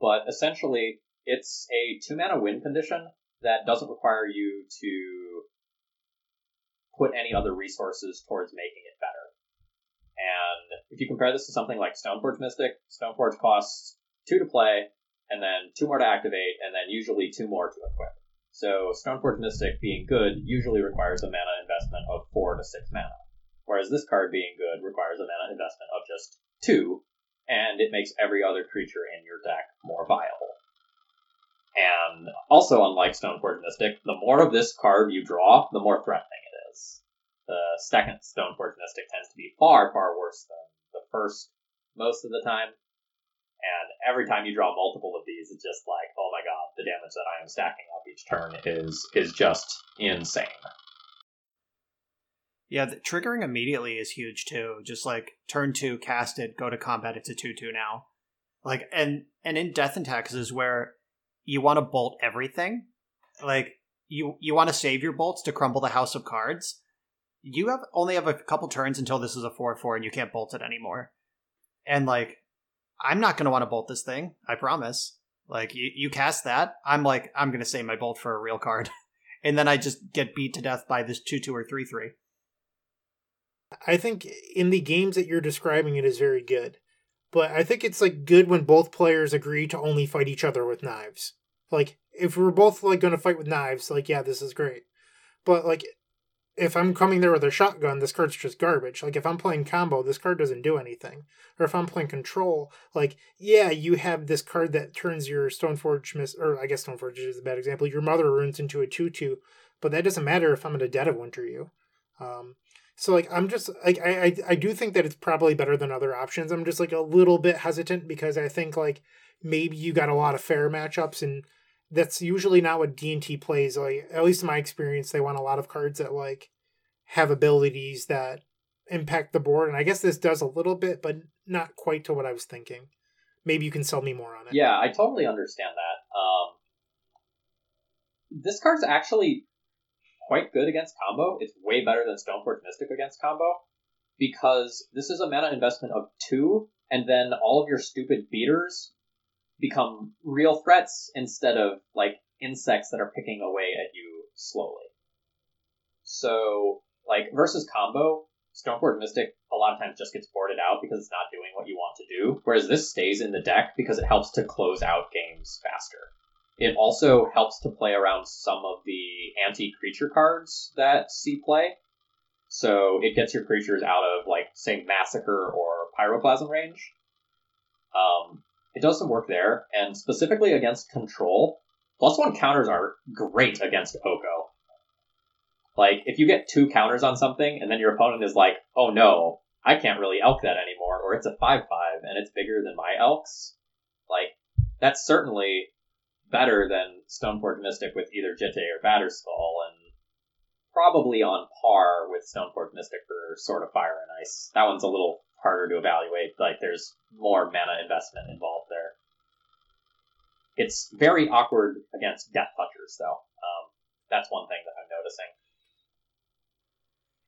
but essentially it's a two mana win condition that doesn't require you to put any other resources towards making it better. And if you compare this to something like Stoneforge Mystic, Stoneforge costs two to play, and then two more to activate, and then usually two more to equip. So Stoneforge Mystic being good usually requires a mana investment of four to six mana. Whereas this card being good requires a mana investment of just two, and it makes every other creature in your deck more viable. And also, unlike Stoneforge Mystic, the more of this card you draw, the more threatening. The second Stoneforge Mystic tends to be far, far worse than the first most of the time. And every time you draw multiple of these, it's just like, oh my god, the damage that I am stacking up each turn is is just insane.
Yeah, triggering immediately is huge too. Just like turn two, cast it, go to combat. It's a two-two now. Like and and in Death and Taxes where you want to bolt everything. Like you you want to save your bolts to crumble the House of Cards. You have only have a couple turns until this is a four-four, and you can't bolt it anymore. And like, I'm not gonna want to bolt this thing. I promise. Like you, you cast that, I'm like, I'm gonna save my bolt for a real card, and then I just get beat to death by this two-two or three-three.
I think in the games that you're describing, it is very good. But I think it's like good when both players agree to only fight each other with knives. Like if we're both like going to fight with knives, like yeah, this is great. But like if I'm coming there with a shotgun, this card's just garbage. Like if I'm playing combo, this card doesn't do anything. Or if I'm playing control, like yeah, you have this card that turns your Stoneforge miss, or I guess Stoneforge is a bad example. Your Mother runes into a two-two, but that doesn't matter if I'm in a Dead of Winter you. Um, so like I'm just like I, I I do think that it's probably better than other options. I'm just like a little bit hesitant because I think like maybe you got a lot of fair matchups and that's usually not what D&T plays. Like at least in my experience, they want a lot of cards that like have abilities that impact the board and I guess this does a little bit but not quite to what I was thinking. Maybe you can sell me more on it.
Yeah, I totally understand that. Um, this card's actually quite good against combo. It's way better than Stoneforge Mystic against combo because this is a mana investment of two, and then all of your stupid beaters become real threats instead of like insects that are picking away at you slowly. So, like versus combo, Stoneforge Mystic a lot of times just gets boarded out because it's not doing what you want to do, whereas this stays in the deck because it helps to close out games faster. It also helps to play around some of the anti-creature cards that see play. So it gets your creatures out of like say Massacre or Pyroclasm range. Um, it does some work there, and specifically against control, plus one counters are great against Oko. Like, if you get two counters on something, and then your opponent is like, oh no, I can't really elk that anymore, or it's a 5 5 and it's bigger than my elks, like, that's certainly better than Stoneforge Mystic with either Jitte or Batterskull, and probably on par with Stoneforge Mystic for Sword of Fire and Ice. That one's a little harder to evaluate, like, there's more mana investment involved. It's very awkward against Death Touchers, though. Um, that's one thing that I'm noticing.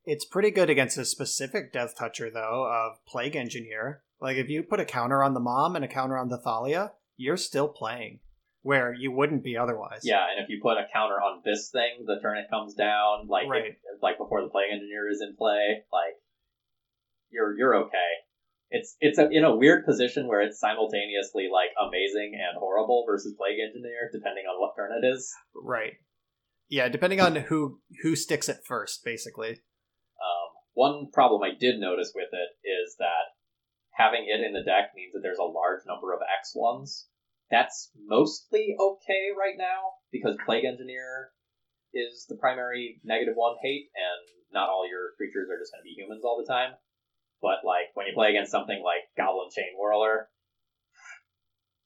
It's pretty good against a specific Death Toucher, though, of Plague Engineer. Like, if you put a counter on the Mom and a counter on the Thalia, you're still playing, where you wouldn't be otherwise.
Yeah, and if you put a counter on this thing, the turn it comes down, like
Right.
if- like before the Plague Engineer is in play, like you're you're okay. It's it's a, in a weird position where it's simultaneously like amazing and horrible versus Plague Engineer, depending on what turn it is.
Right. Yeah, depending on who who sticks it first, basically.
Um, one problem I did notice with it is that having it in the deck means that there's a large number of X ones. That's mostly okay right now because Plague Engineer is the primary negative one hate, and not all your creatures are just going to be humans all the time. But like when you play against something like Goblin Chainwhirler,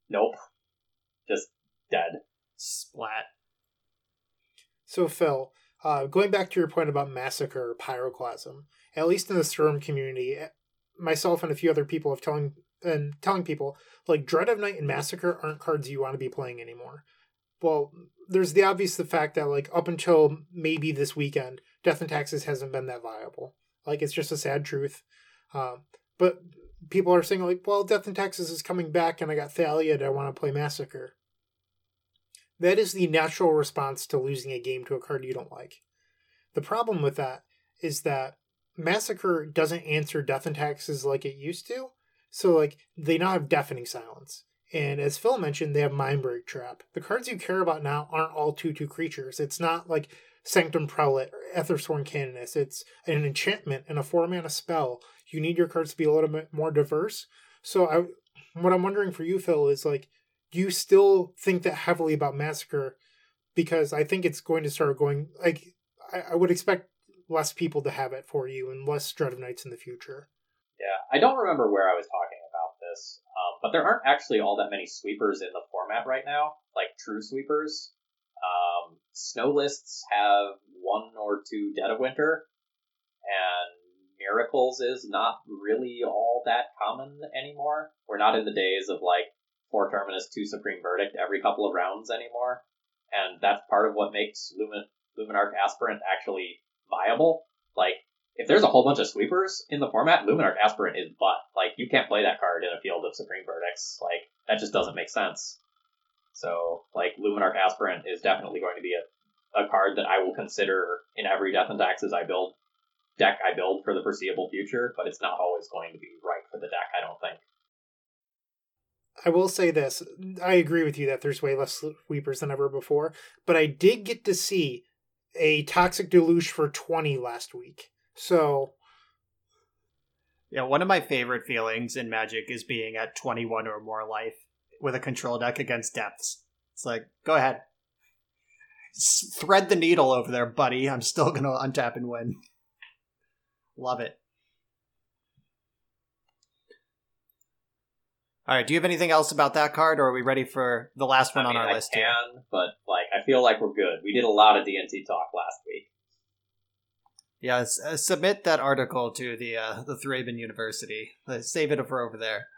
nope, just dead.
Splat.
So, Phil, uh, going back to your point about massacre pyroclasm, at least in the Storm community, eh, myself and a few other people have telling and telling people like Dread of Night and Massacre aren't cards you want to be playing anymore. Well, there's the obvious the fact that like up until maybe this weekend, Death and Taxes hasn't been that viable. Like it's just a sad truth. Um, but people are saying like, well, Death and Taxes is coming back, and I got Thalia, and I want to play Massacre. That is the natural response to losing a game to a card you don't like. The problem with that is that Massacre doesn't answer death and taxes like it used to. So like they now have deafening silence. And as Phil mentioned, they have Mindbreak Trap. The cards you care about now aren't all 2 2 creatures. It's not like Sanctum Prelate or Ethersworn Canonist. It's an enchantment and a 4 mana spell. You need your cards to be a little bit more diverse. So I, what I'm wondering for you, Phil, is like, do you still think that heavily about Massacre? Because I think it's going to start going, like, I, I would expect less people to have it for you and less Dread of Nights in the future.
Yeah, I don't remember where I was talking about this, um, but there aren't actually all that many sweepers in the format right now, like true sweepers. Um, snow lists have one or two Dead of Winter, and Miracles is not really all that common anymore. We're not in the days of like four Terminus, two Supreme Verdict every couple of rounds anymore, and that's part of what makes Lumin Luminarch Aspirant actually viable. Like, if there's a whole bunch of sweepers in the format, Luminarch Aspirant is butt. Like, you can't play that card in a field of Supreme Verdicts. Like, that just doesn't make sense. So, like, Luminarch Aspirant is definitely going to be a, a card that I will consider in every Death and Taxes I build, deck I build for the foreseeable future, but it's not always going to be right for the deck, I don't think.
I will say this. I agree with you that there's way less sweepers than ever before, but I did get to see a Toxic Deluge for 20 last week. So,
Yeah, one of my favorite feelings in Magic is being at 21 or more life with a control deck against depths. It's like, go ahead. Thread the needle over there, buddy. I'm still going to untap and win. Love it. All right, do you have anything else about that card, or are we ready for the last one
I
on
mean,
our
I
list
can,
here?
but, like, I feel like we're good. We did a lot of DNT talk last week.
Yeah, uh, submit that article to the uh, the Thraben University. Uh, Save it for over there.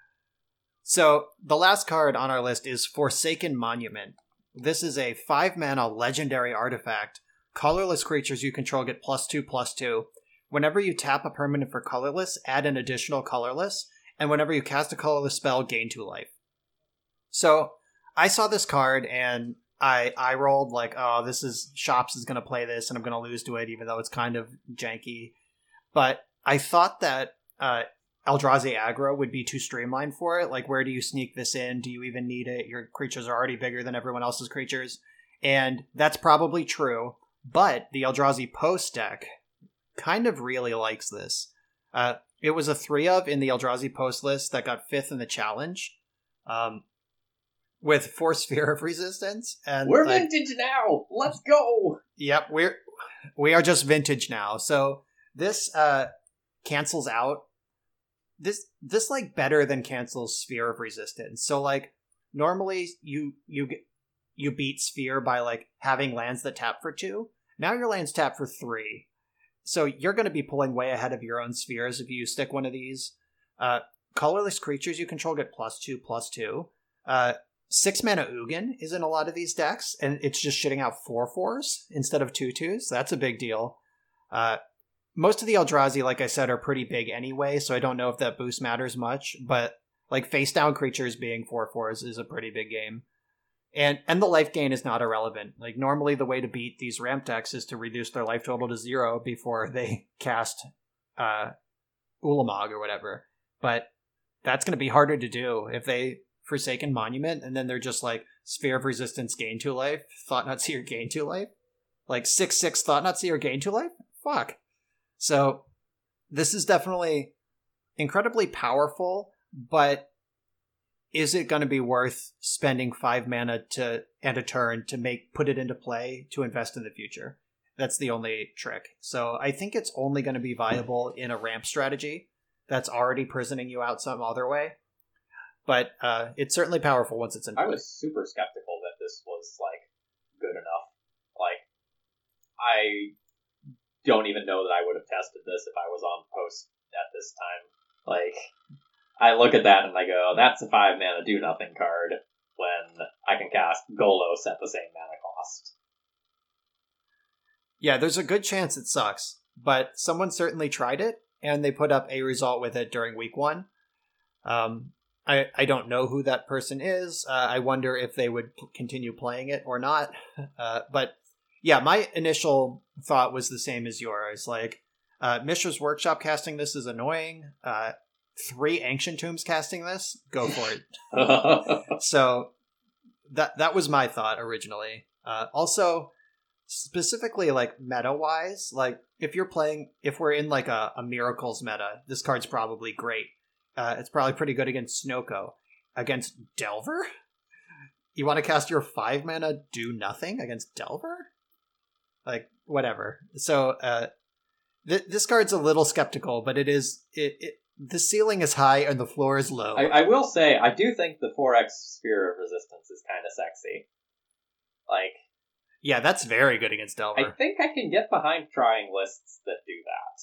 So the last card on our list is Forsaken Monument. This is a five mana legendary artifact colorless creatures you control get plus two, plus two. Whenever you tap a permanent for colorless, add an additional colorless, and whenever you cast a colorless spell, gain two life. So I saw this card and I I rolled like, oh, this is Shops is gonna play this and I'm gonna lose to it, even though it's kind of janky. But I thought that uh, Eldrazi aggro would be too streamlined for it. Like, where do you sneak this in? Do you even need it? Your creatures are already bigger than everyone else's creatures. And that's probably true. But the Eldrazi post deck kind of really likes this. Uh, it was a three of in the Eldrazi post list that got fifth in the challenge. Um, with four sphere of resistance and
We're
like,
vintage now. Let's go.
Yep, we're we are just vintage now. So this uh cancels out this this like better than cancels sphere of resistance. So like normally you you get you beat sphere by like having lands that tap for 2. Now your lands tap for 3. So you're going to be pulling way ahead of your own spheres if you stick one of these. Uh colorless creatures you control get plus 2 plus 2. Uh six mana Ugin is in a lot of these decks, and it's just shitting out four fours instead of two twos. That's a big deal. Uh, most of the Eldrazi, like I said, are pretty big anyway, so I don't know if that boost matters much. But like face down creatures being four fours is a pretty big game, and and the life gain is not irrelevant. Like normally, the way to beat these ramp decks is to reduce their life total to zero before they cast uh, Ulamog or whatever. But that's going to be harder to do if they Forsaken Monument, and then they're just like Sphere of Resistance gain two life, Thought-Knot Seer gain two life, like six six Thought-Knot Seer gain two life. Fuck. So this is definitely incredibly powerful, but is it going to be worth spending five mana to and a turn to make put it into play to invest in the future? That's the only trick. So I think it's only going to be viable in a ramp strategy that's already prisoning you out some other way but uh, it's certainly powerful once it's in play.
I was super skeptical that this was like good enough. Like, I don't even know that I would have tested this if I was on post at this time. Like, I look at that and I go, "That's a five mana do nothing card." When I can cast Golos at the same mana cost.
Yeah, there's a good chance it sucks, but someone certainly tried it and they put up a result with it during week one. Um, I, I don't know who that person is. Uh, I wonder if they would continue playing it or not. Uh, but yeah, my initial thought was the same as yours. Like, uh, Mishra's Workshop casting this is annoying. Uh, three Ancient Tombs casting this, go for it. so that that was my thought originally. Uh, also, specifically like meta wise, like if you're playing, if we're in like a, a Miracles meta, this card's probably great uh, it's probably pretty good against Snoko. Against Delver? You want to cast your five mana do nothing against Delver? Like, whatever. So, uh, th- this card's a little skeptical, but it is. It, it The ceiling is high and the floor is low.
I, I will say, I do think the 4x Sphere of Resistance is kind of sexy. Like,
yeah, that's very good against Delver.
I think I can get behind trying lists that do that.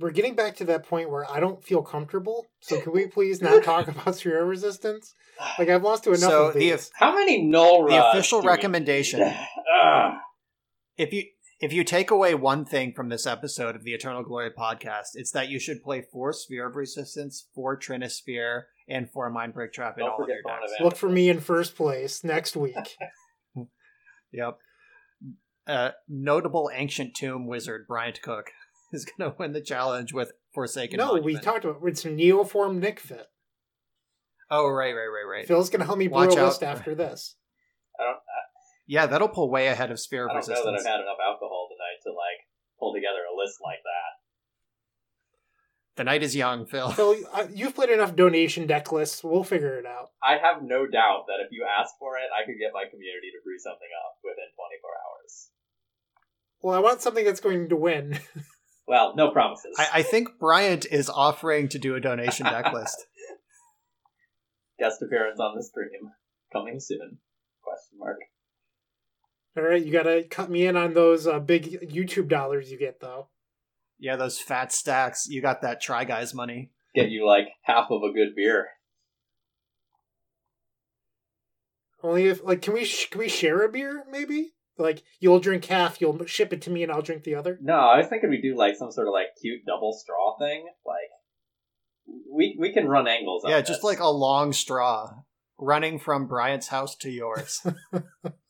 We're getting back to that point where I don't feel comfortable. So can we please not talk about sphere of resistance? Like I've lost to enough
so
of
the.
How many null
the official recommendation if you if you take away one thing from this episode of the Eternal Glory podcast, it's that you should play four Sphere of Resistance, four Trinisphere, and four Mindbreak Trap in
Don't
all of your decks.
Look for me in first place next week.
Yep. Uh, notable ancient tomb wizard Bryant Cook is going to win the challenge with Forsaken.
no, we talked about it's Neoform Nic Fit.
Oh right, right, right, right.
Phil's gonna help me brew
Watch
a
out.
list after this.
I don't,
Yeah, that'll pull way ahead of Sphere of
I don't know
Resistance.
that I've had enough alcohol tonight to like pull together a list like that.
The night is young, Phil.
Phil, uh, you've played enough donation deck lists. We'll figure it out.
I have no doubt that if you ask for it, I could get my community to brew something up within 24 hours.
Well, I want something that's going to win.
Well, no promises.
I, I think Bryant is offering to do a donation deck list.
Guest appearance on the stream coming soon? Question mark.
All right, you gotta cut me in on those uh, big YouTube dollars you get, though.
Yeah, those fat stacks. You got that Try Guys money.
Get you like half of a good beer.
Only if, like, can we sh- can we share a beer? Maybe Like you'll drink half, you'll ship it to me, and I'll drink the other.
No, I was thinking we do like some sort of like cute double straw thing. Like we we can run angles. on
Yeah, just
this.
like a long straw running from Bryant's house to yours.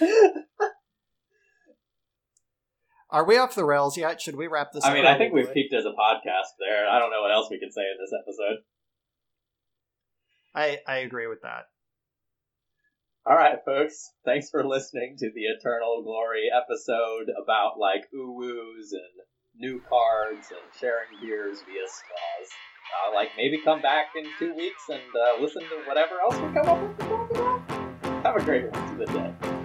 Are we off the rails yet? Should we wrap this
I
up?
mean, I think we've peaked as a podcast there. I don't know what else we can say in this episode.
I, I agree with that.
All right, folks. Thanks for listening to the Eternal Glory episode about like ooh-woos and new cards and sharing beers via straws. Uh, like maybe come back in two weeks and uh, listen to whatever else we come up with. to talk about. Have a great rest of the day.